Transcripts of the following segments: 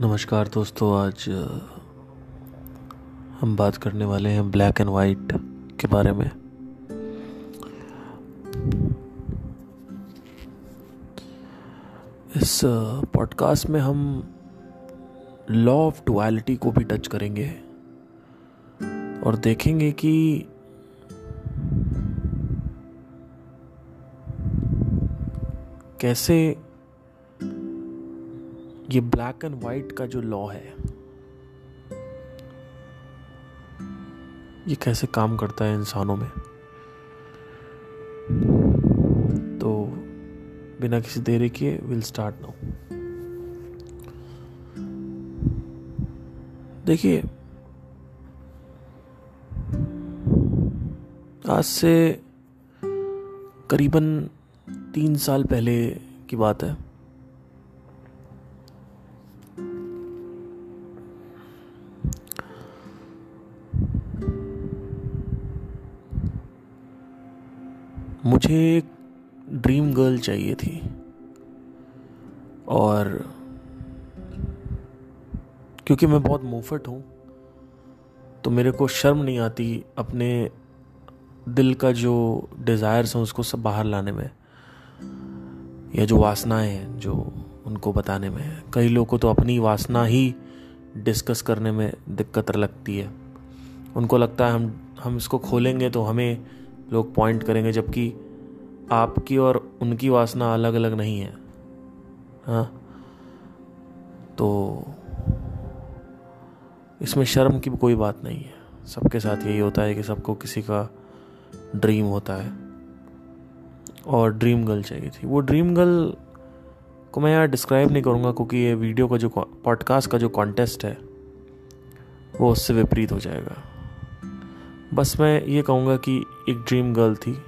नमस्कार दोस्तों, आज हम बात करने वाले हैं ब्लैक एंड वाइट के बारे में। इस पॉडकास्ट में हम लॉ ऑफ़ डुअलिटी को भी टच करेंगे और देखेंगे कि कैसे ये ब्लैक एंड वाइट का जो लॉ है, ये कैसे काम करता है इंसानों में? तो बिना किसी देरी के विल स्टार्ट नाउ देखिए, आज से करीबन तीन साल पहले की बात है। मुझे एक ड्रीम गर्ल चाहिए थी। और क्योंकि मैं बहुत मुफट हूँ तो मेरे को शर्म नहीं आती अपने दिल का जो डिज़ायर्स हैं उसको सब बाहर लाने में, या जो वासनाएँ हैं जो उनको बताने में कई लोगों को तो अपनी वासना ही डिस्कस करने में दिक्कत लगती है। उनको लगता है हम हम इसको खोलेंगे तो हमें लोग पॉइंट करेंगे, जबकि आपकी और उनकी वासना अलग अलग नहीं है। हाँ? तो इसमें शर्म की कोई बात नहीं है। सबके साथ यही होता है कि सबको किसी का ड्रीम होता है। और ड्रीम गर्ल चाहिए थी। वो ड्रीम गर्ल को मैं यार डिस्क्राइब नहीं करूँगा क्योंकि ये वीडियो का जो पॉडकास्ट का जो कॉन्टेस्ट है, वो उससे विपरीत हो जाएगा। बस मैं ये कहूँगा कि एक ड्रीम गर्ल थी।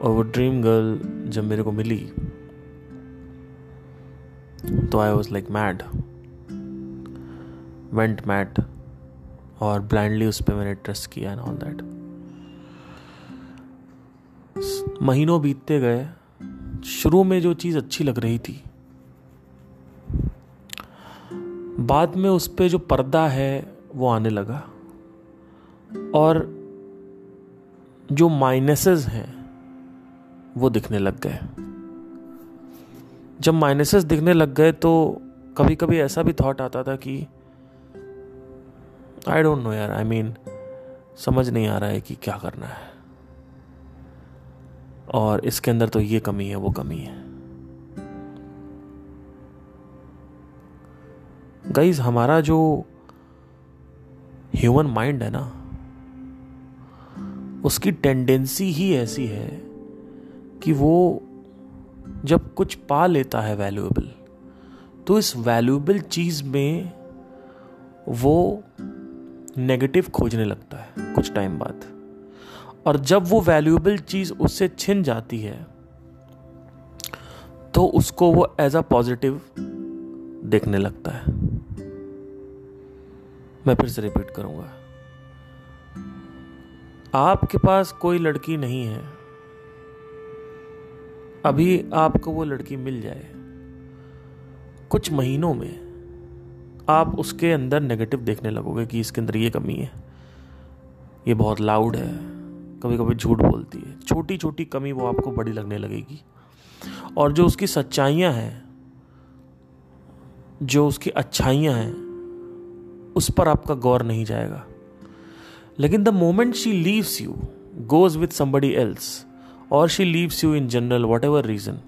और वो ड्रीम गर्ल जब मेरे को मिली तो I was like mad went mad और ब्लाइंडली उस पर मैंने ट्रस्ट किया एंड ऑल दैट महीनों बीतते गए। शुरू में जो चीज़ अच्छी लग रही थी, बाद में उस पर जो पर्दा है, वो आने लगा। और जो माइनसेस हैं वो दिखने लग गए। जब माइनसेस दिखने लग गए तो कभी कभी ऐसा भी थॉट आता था कि आई डोंट नो यार आई मीन समझ नहीं आ रहा है कि क्या करना है। और इसके अंदर तो ये कमी है, वो कमी है। गाइज़ हमारा जो ह्यूमन माइंड है ना, उसकी टेंडेंसी ही ऐसी है कि वो जब कुछ पा लेता है वैल्यूएबल तो इस वैल्यूएबल चीज़ में वो नेगेटिव खोजने लगता है कुछ टाइम बाद। और जब वो वैल्यूएबल चीज़ उससे छिन जाती है तो उसको वो एज अ पॉजिटिव देखने लगता है। मैं फिर से रिपीट करूँगा। आपके पास कोई लड़की नहीं है अभी आपको वो लड़की मिल जाए। कुछ महीनों में आप उसके अंदर नेगेटिव देखने लगोगे कि इसके अंदर ये कमी है। ये बहुत लाउड है। कभी कभी झूठ बोलती है। छोटी छोटी कमी वो आपको बड़ी लगने लगेगी। और जो उसकी सच्चाइयाँ हैं, जो उसकी अच्छाइयाँ हैं, उस पर आपका गौर नहीं जाएगा। लेकिन the moment she leaves you goes with somebody else she leaves you in general whatever reason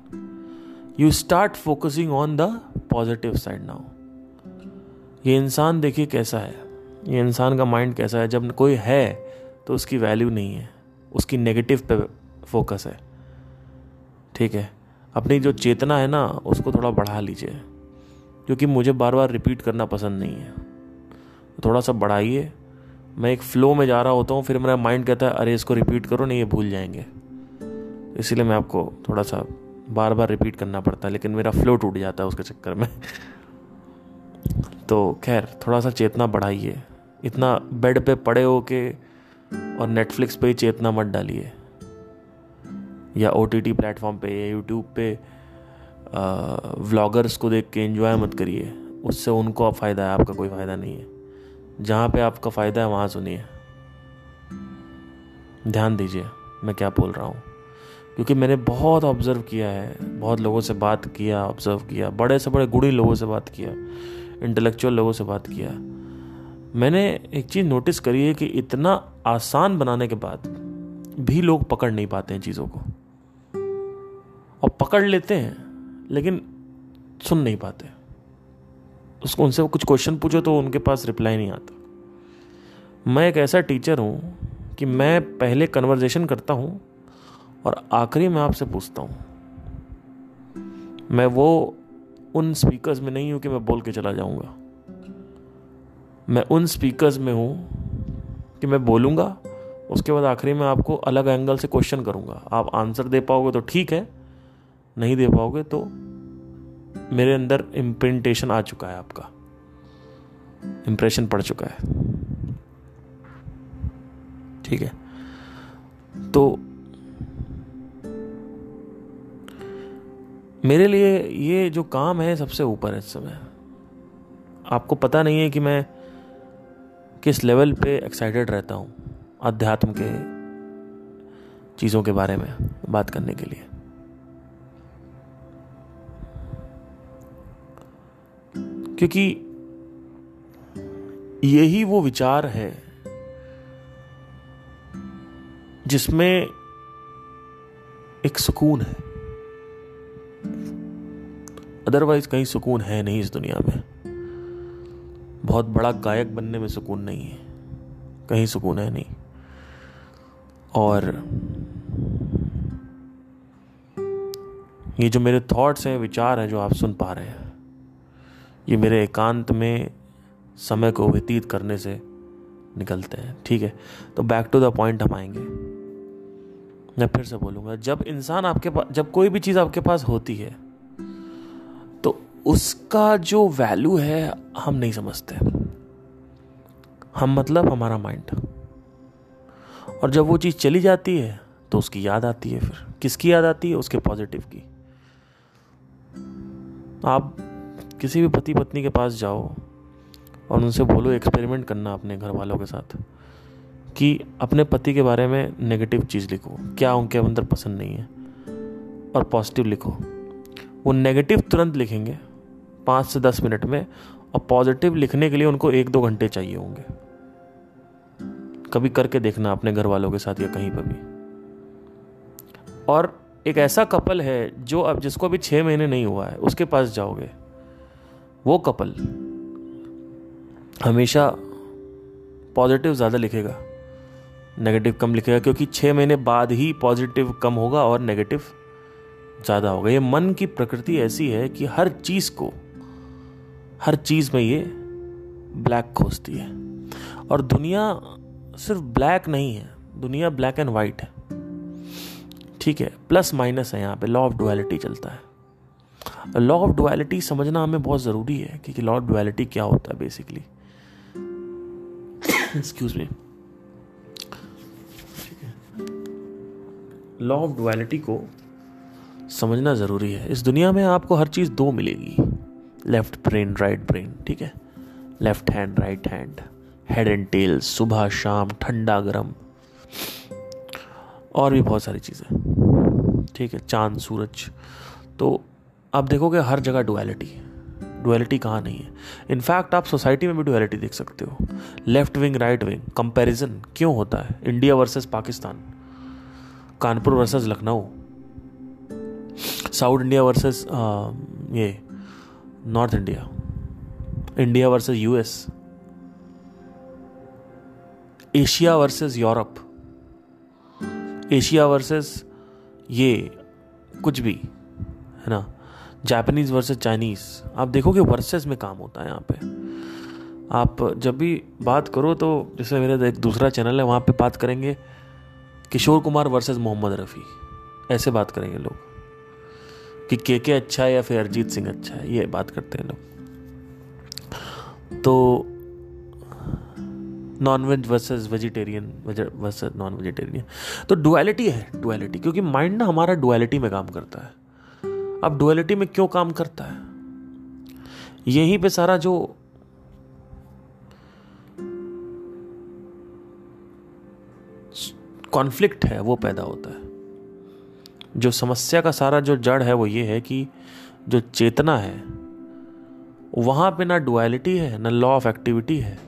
you start focusing on the positive side now ये इंसान देखिए कैसा है। ये इंसान का माइंड कैसा है। जब कोई है तो उसकी वैल्यू नहीं है। उसकी नेगेटिव पे फोकस है। ठीक है? अपनी जो चेतना है ना, उसको थोड़ा बढ़ा लीजिए। क्योंकि मुझे बार बार रिपीट करना पसंद नहीं है। थोड़ा सा बढ़ाइए। मैं एक फ्लो में जा रहा होता हूँ, फिर मेरा माइंड कहता है, अरे, इसको रिपीट करो, नहीं, ये भूल जाएँगे। इसीलिए मैं आपको थोड़ा सा बार बार रिपीट करना पड़ता है, लेकिन मेरा फ्लो टूट जाता है उसके चक्कर में। तो खैर थोड़ा सा चेतना बढ़ाइए। इतना बेड पे पड़े हो के और नेटफ्लिक्स पे ही चेतना मत डालिए। या ओ टी टी प्लेटफॉर्म पे या यूट्यूब पे व्लॉगर्स को देख के एंजॉय मत करिए। उससे उनको आप फ़ायदा है, आपका कोई फ़ायदा नहीं है। जहाँ पे आपका फ़ायदा है, वहाँ सुनिए। ध्यान दीजिए, मैं क्या बोल रहा हूँ। क्योंकि मैंने बहुत ऑब्ज़र्व किया है, बहुत लोगों से बात किया ऑब्ज़र्व किया, बड़े से बड़े गुड़ी लोगों से बात किया इंटेलेक्चुअल लोगों से बात किया। मैंने एक चीज़ नोटिस करी है कि इतना आसान बनाने के बाद भी लोग पकड़ नहीं पाते हैं चीज़ों को। और पकड़ लेते हैं, लेकिन सुन नहीं पाते। उसको उनसे कुछ क्वेश्चन पूछो तो उनके पास रिप्लाई नहीं आता। मैं एक ऐसा टीचर हूँ कि मैं पहले कन्वर्जेशन करता हूँ और आखिरी मैं आपसे पूछता हूँ। मैं वो उन स्पीकर्स में नहीं हूँ कि मैं बोल के चला जाऊँगा। मैं उन स्पीकर्स में हूँ कि मैं बोलूँगा, उसके बाद आखिरी में आपको अलग एंगल से क्वेश्चन करूँगा। आप आंसर दे पाओगे तो ठीक है, नहीं दे पाओगे तो मेरे अंदर इम्प्रिंटेशन आ चुका है आपका। इम्प्रेशन पड़ चुका है। ठीक है? तो मेरे लिए ये जो काम है सबसे ऊपर है इस समय। आपको पता नहीं है कि मैं किस लेवल पे एक्साइटेड रहता हूँ अध्यात्म के चीज़ों के बारे में बात करने के लिए। क्योंकि यही वो विचार है जिसमें एक सुकून है। अदरवाइज़ कहीं सुकून है नहीं इस दुनिया में। बहुत बड़ा गायक बनने में सुकून नहीं है। कहीं सुकून है नहीं। और ये जो मेरे थॉट्स हैं, विचार हैं, जो आप सुन पा रहे हैं, ये मेरे एकांत में समय को व्यतीत करने से निकलते हैं। ठीक है? तो बैक टू द पॉइंट हम आएँगे। मैं फिर से बोलूँगा, जब इंसान आपके पास जब कोई भी चीज़ आपके पास होती है उसका जो वैल्यू है, हम नहीं समझते। हम मतलब हमारा माइंड और जब वो चीज़ चली जाती है तो उसकी याद आती है फिर। किसकी याद आती है? उसके पॉजिटिव की। आप किसी भी पति पत्नी के पास जाओ और उनसे बोलो एक्सपेरिमेंट करना अपने घर वालों के साथ कि अपने पति के बारे में नेगेटिव चीज़ लिखो। क्या उनके अंदर पसंद नहीं है? और पॉजिटिव लिखो। वो नेगेटिव तुरंत लिखेंगे। पाँच से दस मिनट में और पॉजिटिव लिखने के लिए उनको एक दो घंटे चाहिए होंगे। कभी करके देखना अपने घर वालों के साथ या कहीं पर भी। और एक ऐसा कपल है जो अब जिसको अभी छः महीने नहीं हुआ है, उसके पास जाओगे। वो कपल हमेशा पॉजिटिव ज़्यादा लिखेगा, नेगेटिव कम लिखेगा, क्योंकि छः महीने बाद ही पॉजिटिव कम होगा और नेगेटिव ज़्यादा होगा। ये मन की प्रकृति ऐसी है कि हर चीज़ को हर चीज़ में ये ब्लैक खोजती है। और दुनिया सिर्फ़ ब्लैक नहीं है, दुनिया ब्लैक एंड वाइट है। ठीक है प्लस माइनस है यहाँ पे लॉ ऑफ़ डुअलिटी चलता है। लॉ ऑफ़ डुअलिटी समझना हमें बहुत ज़रूरी है कि लॉ ऑफ़ डुअलिटी क्या होता है basically excuse me law of duality को समझना ज़रूरी है। इस दुनिया में आपको हर चीज़ दो मिलेगी। लेफ़्ट ब्रेन राइट ब्रेन ठीक है? Left hand right hand head and tail सुबह, शाम, ठंडा, गर्म, और भी बहुत सारी चीज़ें। ठीक है? चाँद, सूरज। तो आप देखोगे हर जगह डुअलिटी डुअलिटी कहाँ नहीं है? इनफैक्ट आप सोसाइटी में भी डुअलिटी देख सकते हो। Left wing right wing comparison क्यों होता है? India versus Pakistan Kanpur versus Lucknow South India versus ये North India India versus US, Asia versus Europe, Asia versus ये कुछ भी, है ना? Japanese versus Chinese. आप देखोगे वर्सेस में काम होता है यहाँ पे। आप जब भी बात करो तो जैसे मेरा एक दूसरा चैनल है, वहाँ पे बात करेंगे किशोर कुमार वर्सेस मोहम्मद रफ़ी। ऐसे बात करेंगे लोग। कि के के अच्छा है या फिर अरिजीत सिंह अच्छा है, ये बात करते हैं लोग। तो non veg versus vegetarian versus non vegetarian तो डुअलिटी है डुअलिटी क्योंकि माइंड ना हमारा डुअलिटी में काम करता है। अब डुअलिटी में क्यों काम करता है? यहीं पे सारा जो कॉन्फ्लिक्ट है, वो पैदा होता है। जो समस्या का सारा जो जड़ है वो ये है कि जो चेतना है, वहाँ पे ना डुअलिटी है, ना लॉ ऑफ़ एक्टिविटी है,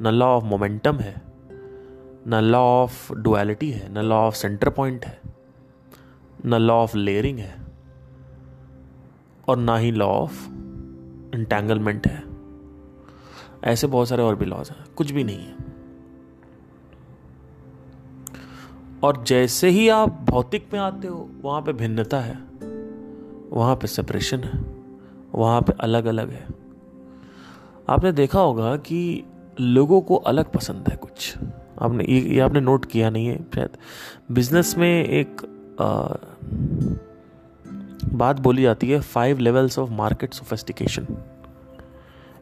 ना लॉ ऑफ़ मोमेंटम है, ना लॉ ऑफ़ डुअलिटी है, ना लॉ ऑफ़ सेंटर पॉइंट है, ना लॉ ऑफ़ लेयरिंग है, और ना ही लॉ ऑफ़ इंटेंगलमेंट है। ऐसे बहुत सारे और भी लॉज हैं, कुछ भी नहीं है। और जैसे ही आप भौतिक में आते हो वहाँ पे भिन्नता है वहाँ पे सेपरेशन है वहाँ पे अलग अलग है। आपने देखा होगा कि लोगों को अलग पसंद है कुछ। आपने ये, ये आपने नोट किया नहीं है शायद। बिज़नेस में एक आ, बात बोली जाती है five levels of market sophistication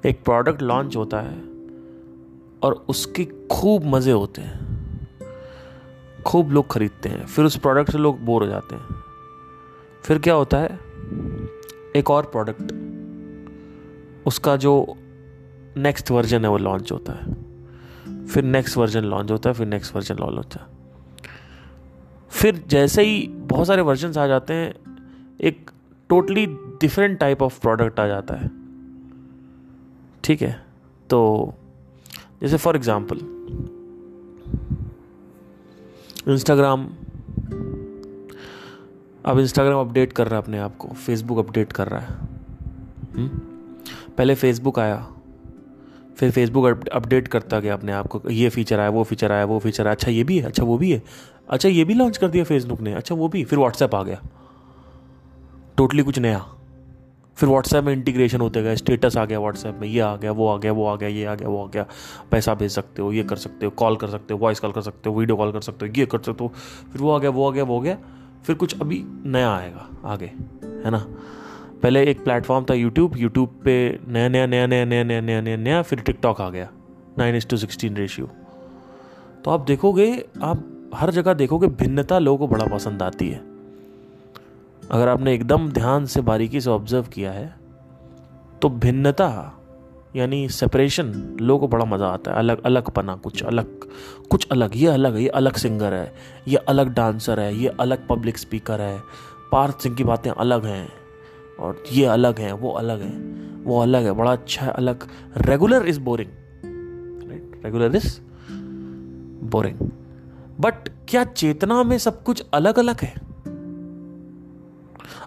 एक प्रोडक्ट लॉन्च होता है और उसके खूब मज़े होते हैं। खूब लोग खरीदते हैं, फिर उस प्रोडक्ट से लोग बोर हो जाते हैं। फिर क्या होता है? एक और प्रोडक्ट उसका जो नेक्स्ट वर्जन है वो लॉन्च होता है। फिर नेक्स्ट वर्जन लॉन्च होता है, फिर नेक्स्ट वर्जन लॉन्च होता है। फिर जैसे ही बहुत सारे वर्जन आ जाते हैं, एक totally different type of product आ जाता है। ठीक है? तो जैसे फॉर एग्ज़ाम्पल इंस्टाग्राम अब इंस्टाग्राम अपडेट कर रहा है अपने आप को फेसबुक अपडेट कर रहा है। हुँ? हम्म? पहले फेसबुक आया, फिर फेसबुक अपडेट करता गया अपने आप को, ये फीचर आया, वो फीचर आया, वो फीचर आया। अच्छा ये भी है अच्छा वो भी है। अच्छा ये भी लॉन्च कर दिया फेसबुक ने अच्छा वो भी। फिर व्हाट्सएप आ गया। टोटली कुछ नया। फिर व्हाट्सएप में इंटीग्रेशन होते गए स्टेटस आ गया व्हाट्सएप में, ये आ गया, वो आ गया, वो आ गया, ये आ गया, वो आ गया। पैसा भेज सकते हो, ये कर सकते हो कॉल कर सकते हो वॉइस कॉल कर सकते हो वीडियो कॉल कर सकते हो, ये कर सकते हो। फिर वो आ गया, वो आ गया, वो गया। फिर कुछ अभी नया आएगा आगे, है ना? पहले एक प्लेटफॉर्म था यूट्यूब यूट्यूब पे नया नया नया नया नया नया नया नया नया, फिर टिकटॉक आ गया। Nine is to sixteen ratio तो आप देखोगे, आप हर जगह देखोगे, भिन्नता लोगों को बड़ा पसंद आती है। अगर आपने एकदम ध्यान से बारीकी से ऑब्ज़र्व किया है तो भिन्नता, यानी सेपरेशन लोगों को बड़ा मज़ा आता है। अलग अलग पना कुछ, अलग कुछ अलग। ये अलग ये अलग सिंगर है, ये अलग डांसर है, ये अलग पब्लिक स्पीकर है। पार्थ सिंह की बातें अलग हैं, और ये अलग हैं, वो अलग हैं, वो अलग है। बड़ा अच्छा है, अलग। Regular is boring right regular is boring but क्या चेतना में सब कुछ अलग अलग है?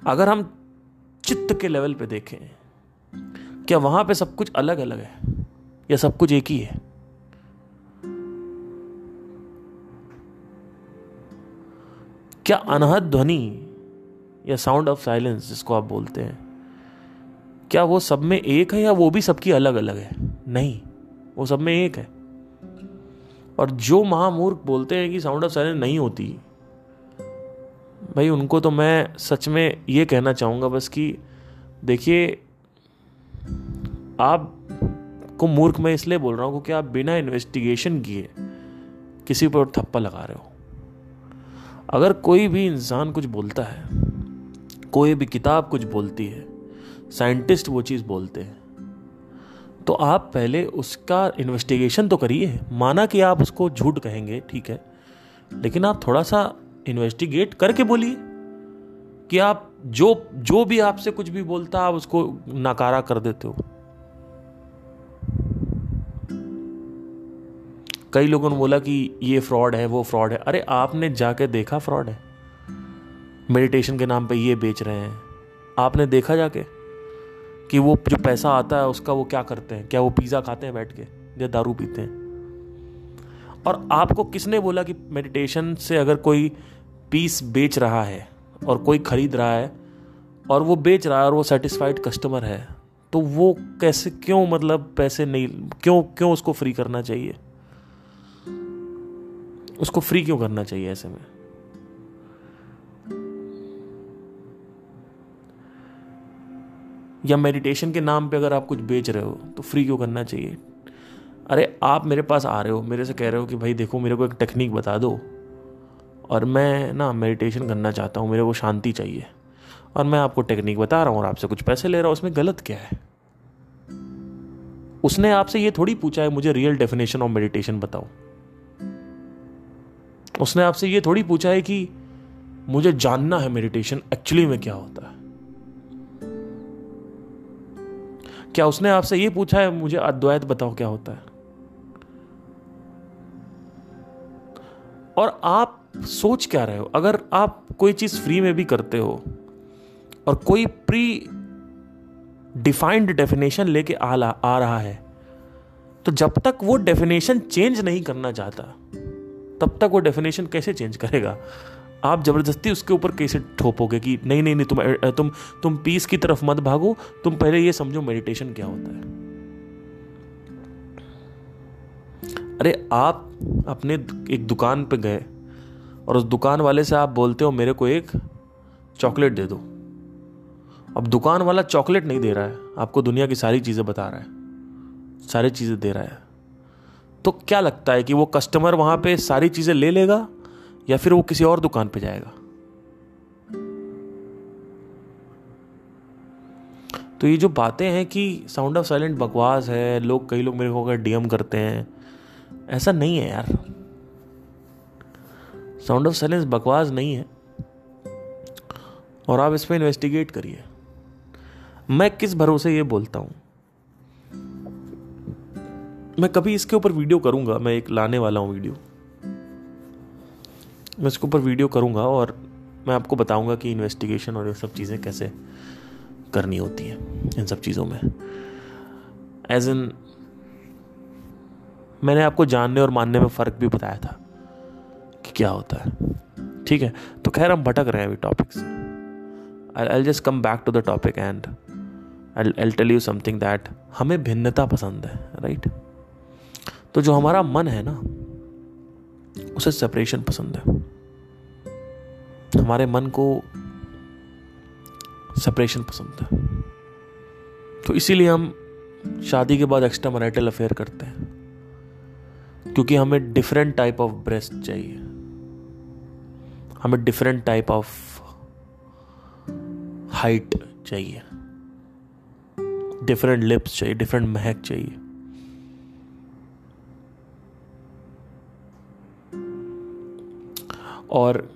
अगर हम चित्त के लेवल पे देखें, क्या वहाँ पे सब कुछ अलग अलग है? या सब कुछ एक ही है? क्या अनहद ध्वनि या साउंड ऑफ़ साइलेंस जिसको आप बोलते हैं, क्या वो सब में एक है या वो भी सबकी अलग अलग है? नहीं, वो सब में एक है। और जो महामूर्ख बोलते हैं कि साउंड ऑफ़ साइलेंस नहीं होती भाई, उनको तो मैं सच में ये कहना चाहूँगा बस कि देखिए, आप को मूर्ख मैं इसलिए बोल रहा हूँ क्योंकि आप बिना इन्वेस्टिगेशन किए किसी पर थप्पा लगा रहे हो। अगर कोई भी इंसान कुछ बोलता है, कोई भी किताब कुछ बोलती है साइंटिस्ट वो चीज़ बोलते हैं तो आप पहले उसका इन्वेस्टिगेशन तो करिए। माना कि आप उसको झूठ कहेंगे, ठीक है, लेकिन आप थोड़ा सा इन्वेस्टिगेट करके बोलिए। कि आप जो जो भी आपसे कुछ भी बोलता, आप उसको नकारा कर देते हो। कई लोगों ने बोला कि ये फ्रॉड है, वो फ्रॉड है। अरे, आपने जाके देखा फ्रॉड है। मेडिटेशन के नाम पे ये बेच रहे हैं। आपने देखा जाके कि वो जो पैसा आता है, उसका वो क्या करते हैं? क्या वो पिज़्ज़ा खाते हैं बैठ के या दारू पीते हैं? और आपको किसने बोला कि मेडिटेशन से अगर कोई पीस बेच रहा है और कोई खरीद रहा है और वो बेच रहा है और वो सेटिस्फाइड कस्टमर है तो वो कैसे, क्यों मतलब पैसे नहीं, क्यों क्यों उसको फ्री करना चाहिए? उसको फ्री क्यों करना चाहिए ऐसे में? या मेडिटेशन के नाम पे अगर आप कुछ बेच रहे हो तो फ्री क्यों करना चाहिए? अरे, आप मेरे पास आ रहे हो, मेरे से कह रहे हो कि भाई देखो, मेरे को एक टेक्निक बता दो। और मैं ना मेडिटेशन करना चाहता हूँ मेरे को शांति चाहिए। और मैं आपको टेक्निक बता रहा हूँ और आपसे कुछ पैसे ले रहा हूँ, उसमें गलत क्या है? उसने आपसे ये थोड़ी पूछा है, मुझे रियल डेफिनेशन ऑफ़ मेडिटेशन बताओ। उसने आपसे ये थोड़ी पूछा है कि मुझे जानना है मेडिटेशन एक्चुअली में क्या होता है। क्या उसने आपसे ये पूछा है, मुझे अद्वैत बताओ क्या होता है? और आप सोच क्या रहे हो? अगर आप कोई चीज़ फ्री में भी करते हो और कोई प्री डिफाइंड डेफिनेशन लेके आ, आ रहा है तो जब तक वो डेफिनेशन चेंज नहीं करना चाहता तब तक वो डेफिनेशन कैसे चेंज करेगा? आप ज़बरदस्ती उसके ऊपर कैसे ठोपोगे कि नहीं नहीं नहीं तुम तुम तुम पीस की तरफ़ मत भागो तुम पहले ये समझो मेडिटेशन क्या होता है। अरे आप अपने एक दुकान पे गए और उस दुकान वाले से आप बोलते हो, मेरे को एक चॉकलेट दे दो। अब दुकान वाला चॉकलेट नहीं दे रहा है, आपको दुनिया की सारी चीज़ें बता रहा है, सारी चीज़ें दे रहा है। तो क्या लगता है कि वो कस्टमर वहाँ पे सारी चीज़ें ले लेगा, या फिर वो किसी और दुकान पे जाएगा? तो ये जो बातें हैं कि साउंड ऑफ़ साइलेंट बकवास है, लोग कई लोग मेरे को अगर डीएम करते हैं, ऐसा नहीं है यार। साउंड ऑफ़ साइलेंस बकवास नहीं है। और आप इस पर इन्वेस्टिगेट करिए। मैं किस भरोसे ये बोलता हूँ? मैं कभी इसके ऊपर वीडियो करूँगा, मैं एक लाने वाला हूँ वीडियो। मैं इसके ऊपर वीडियो करूँगा और मैं आपको बताऊँगा कि इन्वेस्टिगेशन और ये सब चीज़ें कैसे करनी होती हैं, इन सब चीज़ों में। एज इन मैंने आपको जानने और मानने में फ़र्क भी बताया था। कि क्या होता है। ठीक है? तो खैर हम भटक रहे हैं अभी टॉपिक से। I'll just come back to the topic and I'll tell you something that हमें भिन्नता पसंद है राइट तो जो हमारा मन है ना, उसे सेपरेशन पसंद है। हमारे मन को सेपरेशन पसंद है। तो इसीलिए हम शादी के बाद एक्स्ट्रा मराइटल अफेयर करते हैं। क्योंकि हमें डिफरेंट टाइप ऑफ़ ब्रेस्ट चाहिए। हमें डिफरेंट टाइप ऑफ़ हाइट चाहिए। डिफरेंट लिप्स चाहिए डिफरेंट महक चाहिए। और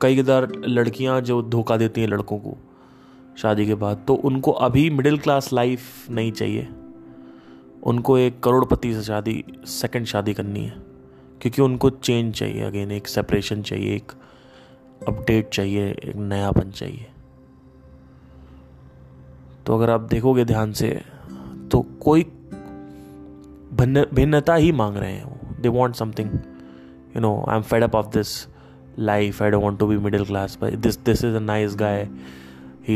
कई बार लड़कियाँ जो धोखा देती हैं लड़कों को शादी के बाद तो उनको अभी मिडिल क्लास लाइफ नहीं चाहिए। उनको एक करोड़पति से शादी सेकंड शादी करनी है। क्योंकि उनको चेंज चाहिए अगेन एक सेपरेशन चाहिए एक अपडेट चाहिए एक नयापन चाहिए। तो अगर आप देखोगे ध्यान से तो कोई भिन्नता ही मांग रहे हैं वो। They want something you know I am fed up of this life I don't to be middle class this this is a nice guy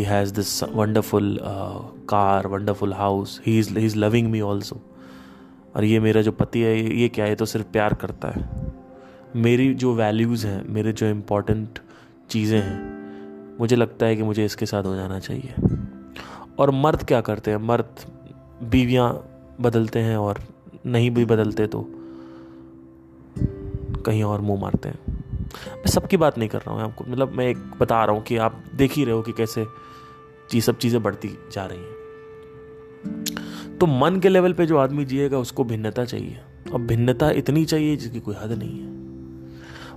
has this wonderful uh, car wonderful house. He is he is loving me also. और ये मेरा जो पति है, ये क्या है तो सिर्फ़ प्यार करता है। मेरी जो वैल्यूज़ हैं, मेरे जो इम्पोर्टेंट चीज़ें हैं, मुझे लगता है कि मुझे इसके साथ हो जाना चाहिए। और मर्द क्या करते हैं? मर्द बीवियाँ बदलते हैं और नहीं भी बदलते तो कहीं और मुँह मारते हैं। मैं सबकी बात नहीं कर रहा हूँ आपको मतलब मैं एक बता रहा हूँ कि आप देख ही रहे हो कि कैसे चीज़ सब चीज़ें बढ़ती जा रही हैं। तो मन के लेवल पे जो आदमी जिएगा, उसको भिन्नता चाहिए। और भिन्नता इतनी चाहिए जिसकी कोई हद नहीं है।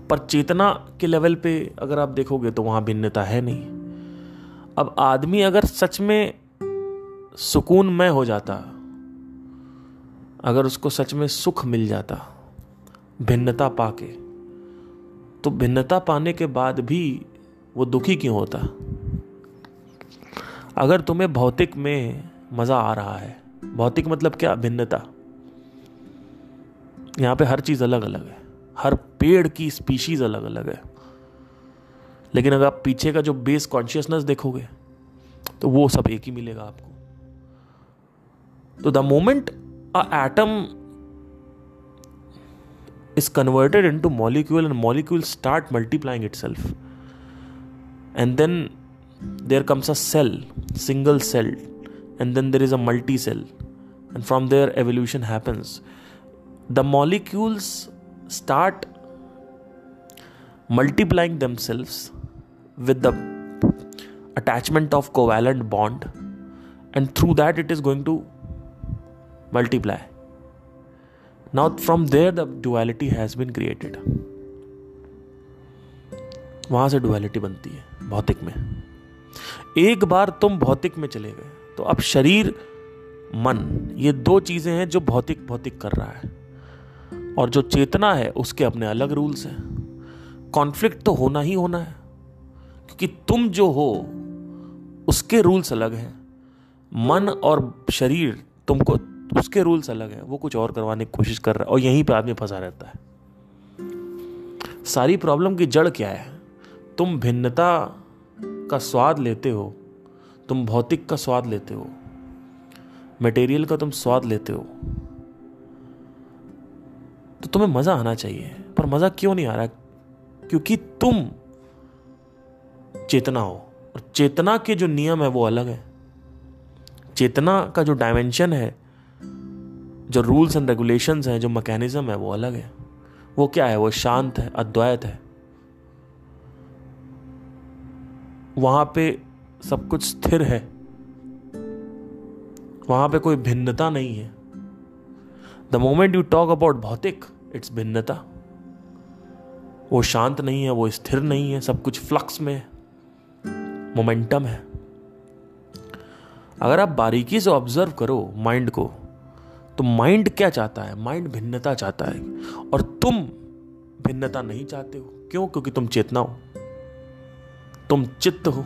पर चेतना के लेवल पे अगर आप देखोगे तो वहाँ भिन्नता है नहीं। अब आदमी अगर सच में सुकून में हो जाता, अगर उसको सच में सुख मिल जाता, भिन्नता पाके तो भिन्नता पाने के बाद भी वो दुखी क्यों होता? अगर तुम्हें भौतिक में मज़ा आ रहा है भौतिक मतलब क्या? भिन्नता। यहाँ पे हर चीज़ अलग अलग है। हर पेड़ की स्पीशीज अलग अलग है। लेकिन अगर आप पीछे का जो बेस कॉन्शियसनेस देखोगे तो वो सब एक ही मिलेगा आपको। तो the moment a atom is converted into molecule and molecule start multiplying itself and then there comes a cell single cell and then there is a multi cell and from there evolution happens the molecules start multiplying themselves with the attachment of covalent bond and through that it is going to multiply now from there the duality has been created वहाँ से duality बनती है भौतिक में एक बार तुम भौतिक में चले गए तो अब शरीर मन, ये दो चीज़ें हैं जो भौतिक भौतिक कर रहा है। और जो चेतना है, उसके अपने अलग रूल्स हैं। कॉन्फ्लिक्ट तो होना ही होना है, क्योंकि तुम जो हो, उसके रूल्स अलग हैं। मन और शरीर तुमको, उसके रूल्स अलग है, वो कुछ और करवाने की कोशिश कर रहा है, और यहीं पे आदमी फंसा रहता है। सारी प्रॉब्लम की जड़ क्या है? तुम भिन्नता का स्वाद लेते हो, तुम भौतिक का स्वाद लेते हो मटेरियल का तुम स्वाद लेते हो तो तुम्हें मज़ा आना चाहिए। पर मज़ा क्यों नहीं आ रहा? क्योंकि तुम चेतना हो, और चेतना के जो नियम है वो अलग है। चेतना का जो डायमेंशन है, जो रूल्स एंड रेगुलेशंस हैं, जो मैकेनिज्म है, वो अलग है। वो क्या है? वो शांत है, अद्वैत है। वहाँ पे सब कुछ स्थिर है। वहाँ पे कोई भिन्नता नहीं है। The moment you talk about भौतिक इट्स भिन्नता। वो शांत नहीं है, वो स्थिर नहीं है, सब कुछ फ्लक्स में है मोमेंटम है। अगर आप बारीकी से ऑब्ज़र्व करो माइंड को तो माइंड क्या चाहता है? माइंड भिन्नता चाहता है। और तुम भिन्नता नहीं चाहते हो। क्यों? क्योंकि तुम चेतना हो। तुम चित्त हो।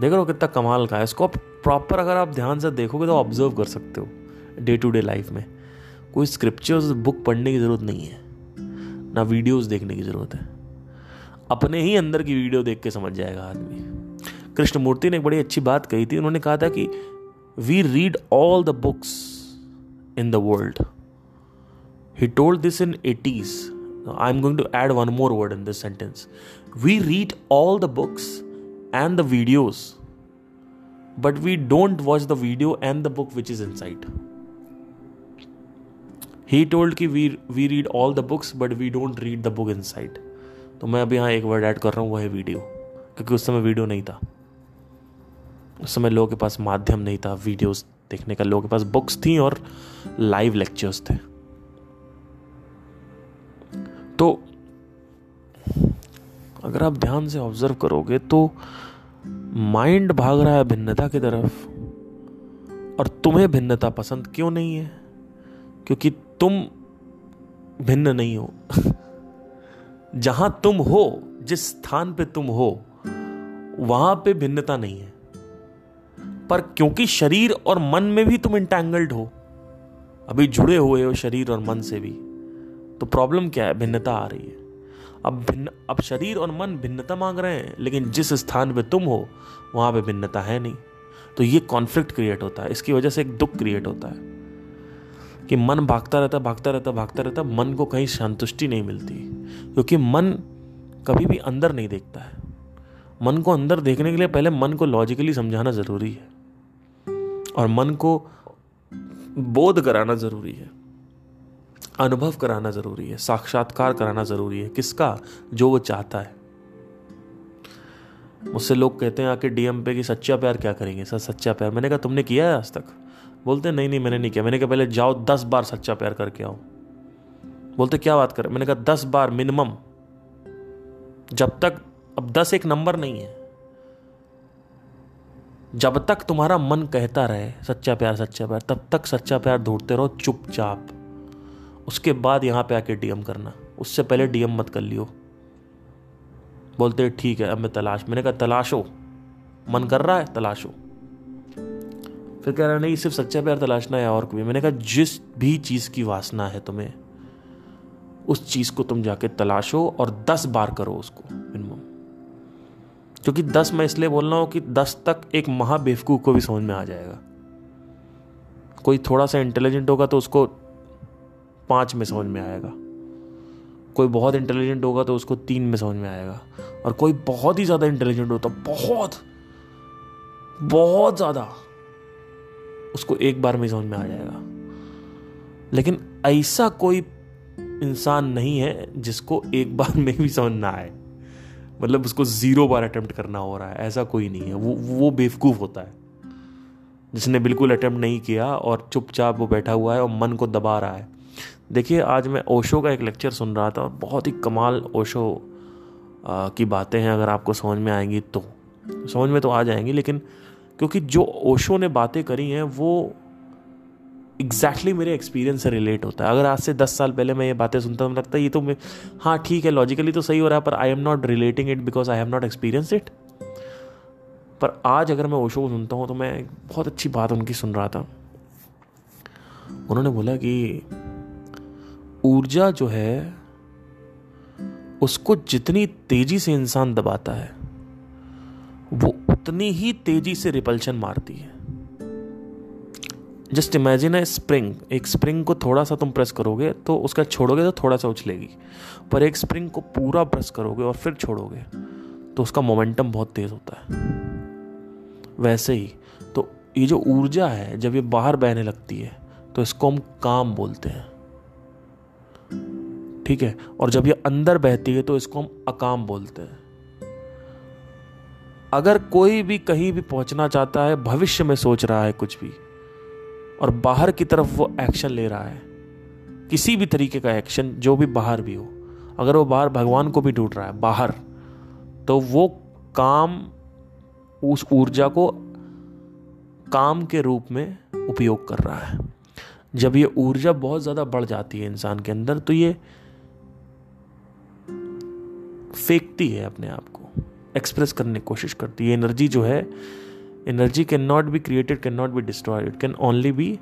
देख रहे हो कितना कमाल का है। इसको प्रॉपर अगर आप ध्यान से देखोगे तो ऑब्ज़र्व कर सकते हो डे टू डे लाइफ में। कोई स्क्रिप्चर्स बुक पढ़ने की ज़रूरत नहीं है, ना वीडियोस देखने की ज़रूरत है। अपने ही अंदर की वीडियो देख के समझ जाएगा आदमी। कृष्णमूर्ति ने एक बड़ी अच्छी बात कही थी, उन्होंने कहा था कि we read all the books in the world he told this in eighties I am going to add one more word in this sentence we read all the books and the videos but we don't watch the video and the book which is inside. He told कि we we read all the books but we don't read the book inside तो मैं अभी यहाँ एक word add कर रहा हूँ, वो है वीडियो क्योंकि उस समय वीडियो नहीं था. उस समय लोगों के पास माध्यम नहीं था वीडियोस देखने का. लोगों के पास बुक्स थी और लाइव लेक्चर्स थे. तो अगर आप ध्यान से ऑब्ज़र्व करोगे तो माइंड भाग रहा है भिन्नता की तरफ़, और तुम्हें भिन्नता पसंद क्यों नहीं है? क्योंकि तुम भिन्न नहीं हो। जहाँ तुम हो, जिस स्थान पे तुम हो, वहाँ पे भिन्नता नहीं है। पर क्योंकि शरीर और मन में भी तुम इंटेंगल्ड हो, अभी जुड़े हुए हो शरीर और मन से भी तो प्रॉब्लम क्या है? भिन्नता आ रही है। अब भिन्न, अब शरीर और मन भिन्नता मांग रहे हैं, लेकिन जिस स्थान पे तुम हो, वहाँ पे भिन्नता है नहीं। तो ये कॉन्फ्लिक्ट क्रिएट होता है। इसकी वजह से एक दुख क्रिएट होता है कि मन भागता रहता भागता रहता भागता रहता, मन को कहीं संतुष्टि नहीं मिलती। क्योंकि मन कभी भी अंदर नहीं देखता है। मन को अंदर देखने के लिए पहले मन को लॉजिकली समझाना ज़रूरी है। और मन को बोध कराना ज़रूरी है। अनुभव कराना ज़रूरी है, साक्षात्कार कराना ज़रूरी है। किसका? जो वो चाहता है। मुझसे लोग कहते हैं, आके डीएम पे कि सच्चा प्यार क्या करेंगे? सर, सच्चा प्यार मैंने कहा, तुमने किया है आज तक? बोलते, नहीं नहीं, मैंने नहीं किया। मैंने कहा, पहले जाओ, दस बार सच्चा प्यार करके आओ। बोलते, क्या बात कर मैंने कहा, दस बार मिनिमम जब तक, अब दस एक नंबर नहीं है। जब तक तुम्हारा मन कहता रहे, सच्चा प्यार सच्चा प्यार, तब तक सच्चा प्यार ढूंढते रहो, चुपचाप। उसके बाद यहाँ पे आके डीएम करना। उससे पहले डीएम मत कर लियो। बोलते ठीक है, अब मैं तलाश मैंने कहा, तलाशो। मन कर रहा है, तलाशो। फिर कह रहा, नहीं, सिर्फ़ सच्चा प्यार तलाशना है और कोई मैंने कहा, जिस भी चीज़ की वासना है तुम्हें, उस चीज़ को तुम जाके तलाशो और दस बार करो उसको मिनिमम क्योंकि दस मैं इसलिए बोल रहा हूँ कि दस तक एक महाबेवकूफ को भी समझ में आ जाएगा। कोई थोड़ा सा इंटेलिजेंट होगा तो उसको पाँच में समझ में आएगा। कोई बहुत इंटेलिजेंट होगा तो उसको तीन में समझ में आएगा। और कोई बहुत ही ज़्यादा इंटेलिजेंट होता बहुत बहुत ज़्यादा उसको एक बार में समझ में आ जाएगा। लेकिन ऐसा कोई इंसान नहीं है जिसको एक बार में भी समझ ना आए। मतलब उसको ज़ीरो बार अटेम्प्ट करना हो रहा है, ऐसा कोई नहीं है। वो वो बेवकूफ़ होता है। जिसने बिल्कुल अटेम्प्ट नहीं किया और चुपचाप वो बैठा हुआ है और मन को दबा रहा है। देखिए, आज मैं ओशो का एक लेक्चर सुन रहा था और बहुत ही कमाल ओशो की बातें हैं। अगर आपको समझ में आएँगी तो समझ में तो आ जाएँगी, लेकिन क्योंकि जो ओशो ने बातें करी हैं, वो एग्जैक्टली exactly मेरे एक्सपीरियंस से रिलेट होता है। अगर आज से दस साल पहले मैं ये बातें सुनता हूँ, लगता है ये तो मैं हाँ ठीक है लॉजिकली तो सही हो रहा है, पर I am not relating it because I have not experience it पर आज अगर मैं ओशो को सुनता हूँ तो मैं बहुत अच्छी बात उनकी सुन रहा था। उन्होंने बोला कि ऊर्जा जो है, उसको जितनी तेज़ी से इंसान दबाता है, वो उतनी ही तेज़ी से रिपल्शन मारती है। जस्ट इमेजिन है स्प्रिंग, एक स्प्रिंग को थोड़ा सा तुम प्रेस करोगे तो उसका छोड़ोगे तो थोड़ा सा उछलेगी, पर एक स्प्रिंग को पूरा प्रेस करोगे और फिर छोड़ोगे तो उसका मोमेंटम बहुत तेज होता है। वैसे ही तो ये जो ऊर्जा है, जब ये बाहर बहने लगती है तो इसको हम काम बोलते हैं। ठीक है? और जब ये अंदर बहती है तो इसको हम अकाम बोलते हैं। अगर कोई भी कहीं भी पहुँचना चाहता है, भविष्य में सोच रहा है कुछ भी, और बाहर की तरफ़ वो एक्शन ले रहा है, किसी भी तरीके का एक्शन जो भी बाहर भी हो, अगर वो बाहर भगवान को भी ढूंढ रहा है, बाहर तो वो काम उस ऊर्जा को काम के रूप में उपयोग कर रहा है। जब ये ऊर्जा बहुत ज़्यादा बढ़ जाती है इंसान के अंदर तो ये फेंकती है अपने आप को एक्सप्रेस करने की कोशिश करती है। एनर्जी जो है, energy cannot be created, cannot be destroyed. It can only be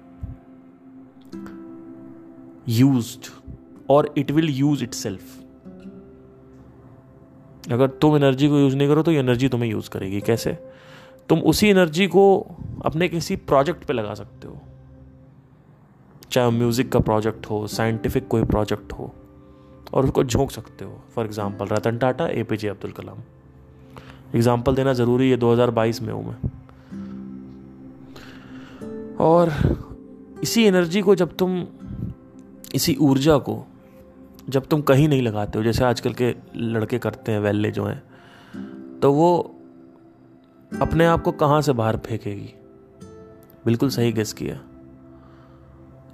used or it will use itself. अगर तुम एनर्जी को यूज़ नहीं करो तो ये एनर्जी तुम्हें यूज़ करेगी। कैसे? तुम उसी एनर्जी को अपने किसी प्रोजेक्ट पे लगा सकते हो। चाहे म्यूज़िक का प्रोजेक्ट हो साइंटिफिक कोई प्रोजेक्ट हो, और उसको झोंक सकते हो। For example, Ratan Tata A P J Abdul Kalam. Example देना ज़रूरी है 2022 में हूँ मैं। और इसी एनर्जी को जब तुम, इसी ऊर्जा को जब तुम कहीं नहीं लगाते हो, जैसे आजकल के लड़के करते हैं वैले जो हैं तो वो अपने आप को कहाँ से बाहर फेंकेगी? बिल्कुल सही गेस किया।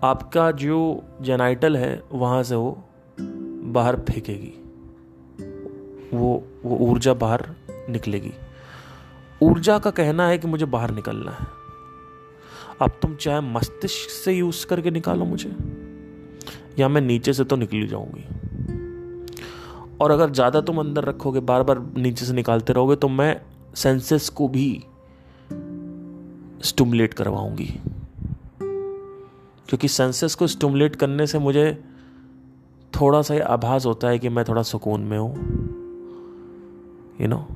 आपका जो जेनाइटल है, वहाँ से वो बाहर फेंकेगी। वो वो ऊर्जा बाहर निकलेगी। ऊर्जा का कहना है कि मुझे बाहर निकलना है। अब तुम चाहे मस्तिष्क से यूज़ करके निकालो मुझे, या मैं नीचे से तो निकली जाऊँगी। और अगर ज़्यादा तुम अंदर रखोगे बार बार नीचे से निकालते रहोगे तो मैं सेंसेस को भी स्टूमुलेट करवाऊँगी। क्योंकि सेंसेस को स्टूमुलेट करने से मुझे थोड़ा सा आभास होता है कि मैं थोड़ा सुकून में हूँ। यू नो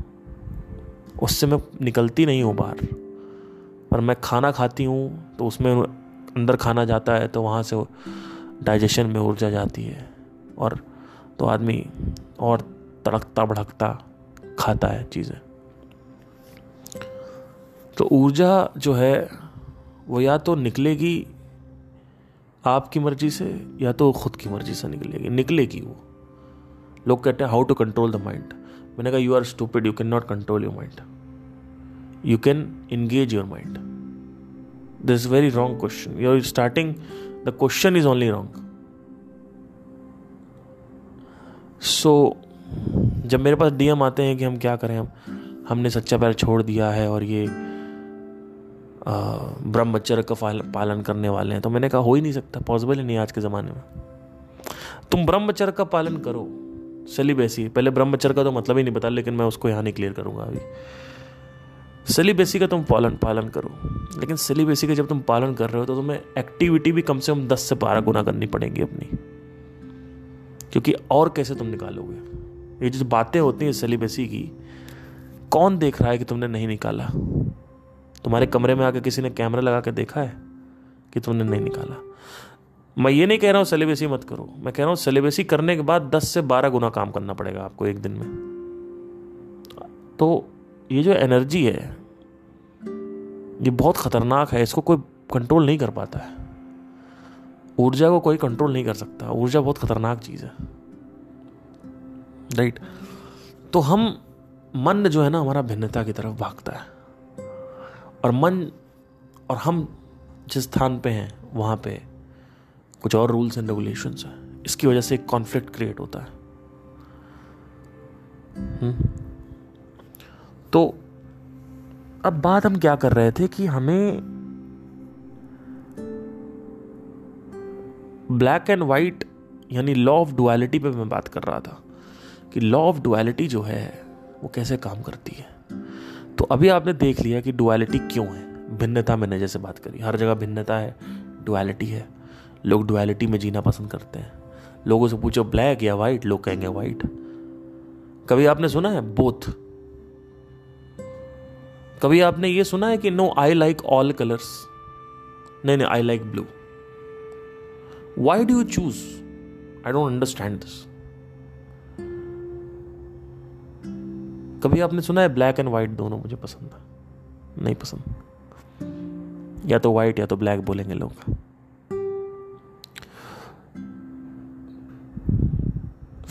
उससे मैं निकलती नहीं हूँ बाहर। पर मैं खाना खाती हूँ तो उसमें अंदर खाना जाता है तो वहाँ से डाइजेशन में ऊर्जा जाती है। और तो आदमी और तड़कता भड़कता खाता है चीज़ें। तो ऊर्जा जो है, वो या तो निकलेगी आपकी मर्ज़ी से, या तो खुद की मर्ज़ी से निकलेगी निकलेगी वो। लोग कहते हैं how to control the mind मैंने कहा you are stupid you can not control your mind you can engage your mind. This is very wrong question. You're starting, the question is only wrong. So जब मेरे पास DM आते हैं कि हम क्या करें हम हमने सच्चा पैर छोड़ दिया है और ये ब्रह्मचर्य का पालन करने वाले हैं तो मैंने कहा हो ही नहीं सकता पॉसिबल ही नहीं आज के ज़माने में तुम ब्रह्मचर्य का पालन करो सेलिबेसी पहले ब्रह्मचर्य का तो मतलब ही नहीं बता लेकिन मैं उसको यहाँ नहीं क्लियर करूँगा अभी। सेलिबेसी का तुम पालन पालन करो। लेकिन सेलिबेसी का जब तुम पालन कर रहे हो तो तुम्हें एक्टिविटी भी कम से कम दस से बारह गुना करनी पड़ेगी अपनी। क्योंकि और कैसे तुम निकालोगे? ये जो बातें होती हैं सेलिबेसी की, कौन देख रहा है कि तुमने नहीं निकाला? तुम्हारे कमरे में आकर किसी ने कैमरा लगा के देखा है कि तुमने नहीं निकाला? मैं ये नहीं कह रहा हूँ सेलिबेसी मत करो। मैं कह रहा हूँ सेलिबेसी करने के बाद दस से बारह गुना काम करना पड़ेगा आपको एक दिन में। तो ये जो एनर्जी है, ये बहुत ख़तरनाक है, इसको कोई कंट्रोल नहीं कर पाता है। ऊर्जा को कोई कंट्रोल नहीं कर सकता। ऊर्जा बहुत ख़तरनाक चीज़ है। राइट तो हम, मन जो है ना, हमारा भिन्नता की तरफ़ भागता है। और मन, और हम जिस स्थान पे हैं, वहाँ पे कुछ और रूल्स एंड रेगुलेशंस हैं। इसकी वजह से एक कॉन्फ्लिक्ट क्रिएट होता है। हम्म। तो अब बात हम क्या कर रहे थे कि हमें ब्लैक एंड वाइट यानी लॉ ऑफ़ डुअलिटी पे मैं बात कर रहा था कि लॉ ऑफ़ डुअलिटी जो है, वो कैसे काम करती है। तो अभी आपने देख लिया कि डुअलिटी क्यों है? भिन्नता मैंने जैसे बात करी। हर जगह भिन्नता है डुअलिटी है। लोग डुअलिटी में जीना पसंद करते हैं। लोगों से पूछो ब्लैक या वाइट लोग कहेंगे वाइट कभी आपने सुना है? बोथ कभी आपने ये सुना है कि no I like all colours नहीं नहीं I like blue why do you choose I don't understand this कभी आपने सुना है ब्लैक एंड व्हाइट दोनों मुझे पसंद है? नहीं पसंद। या तो व्हाइट या तो ब्लैक बोलेंगे लोग।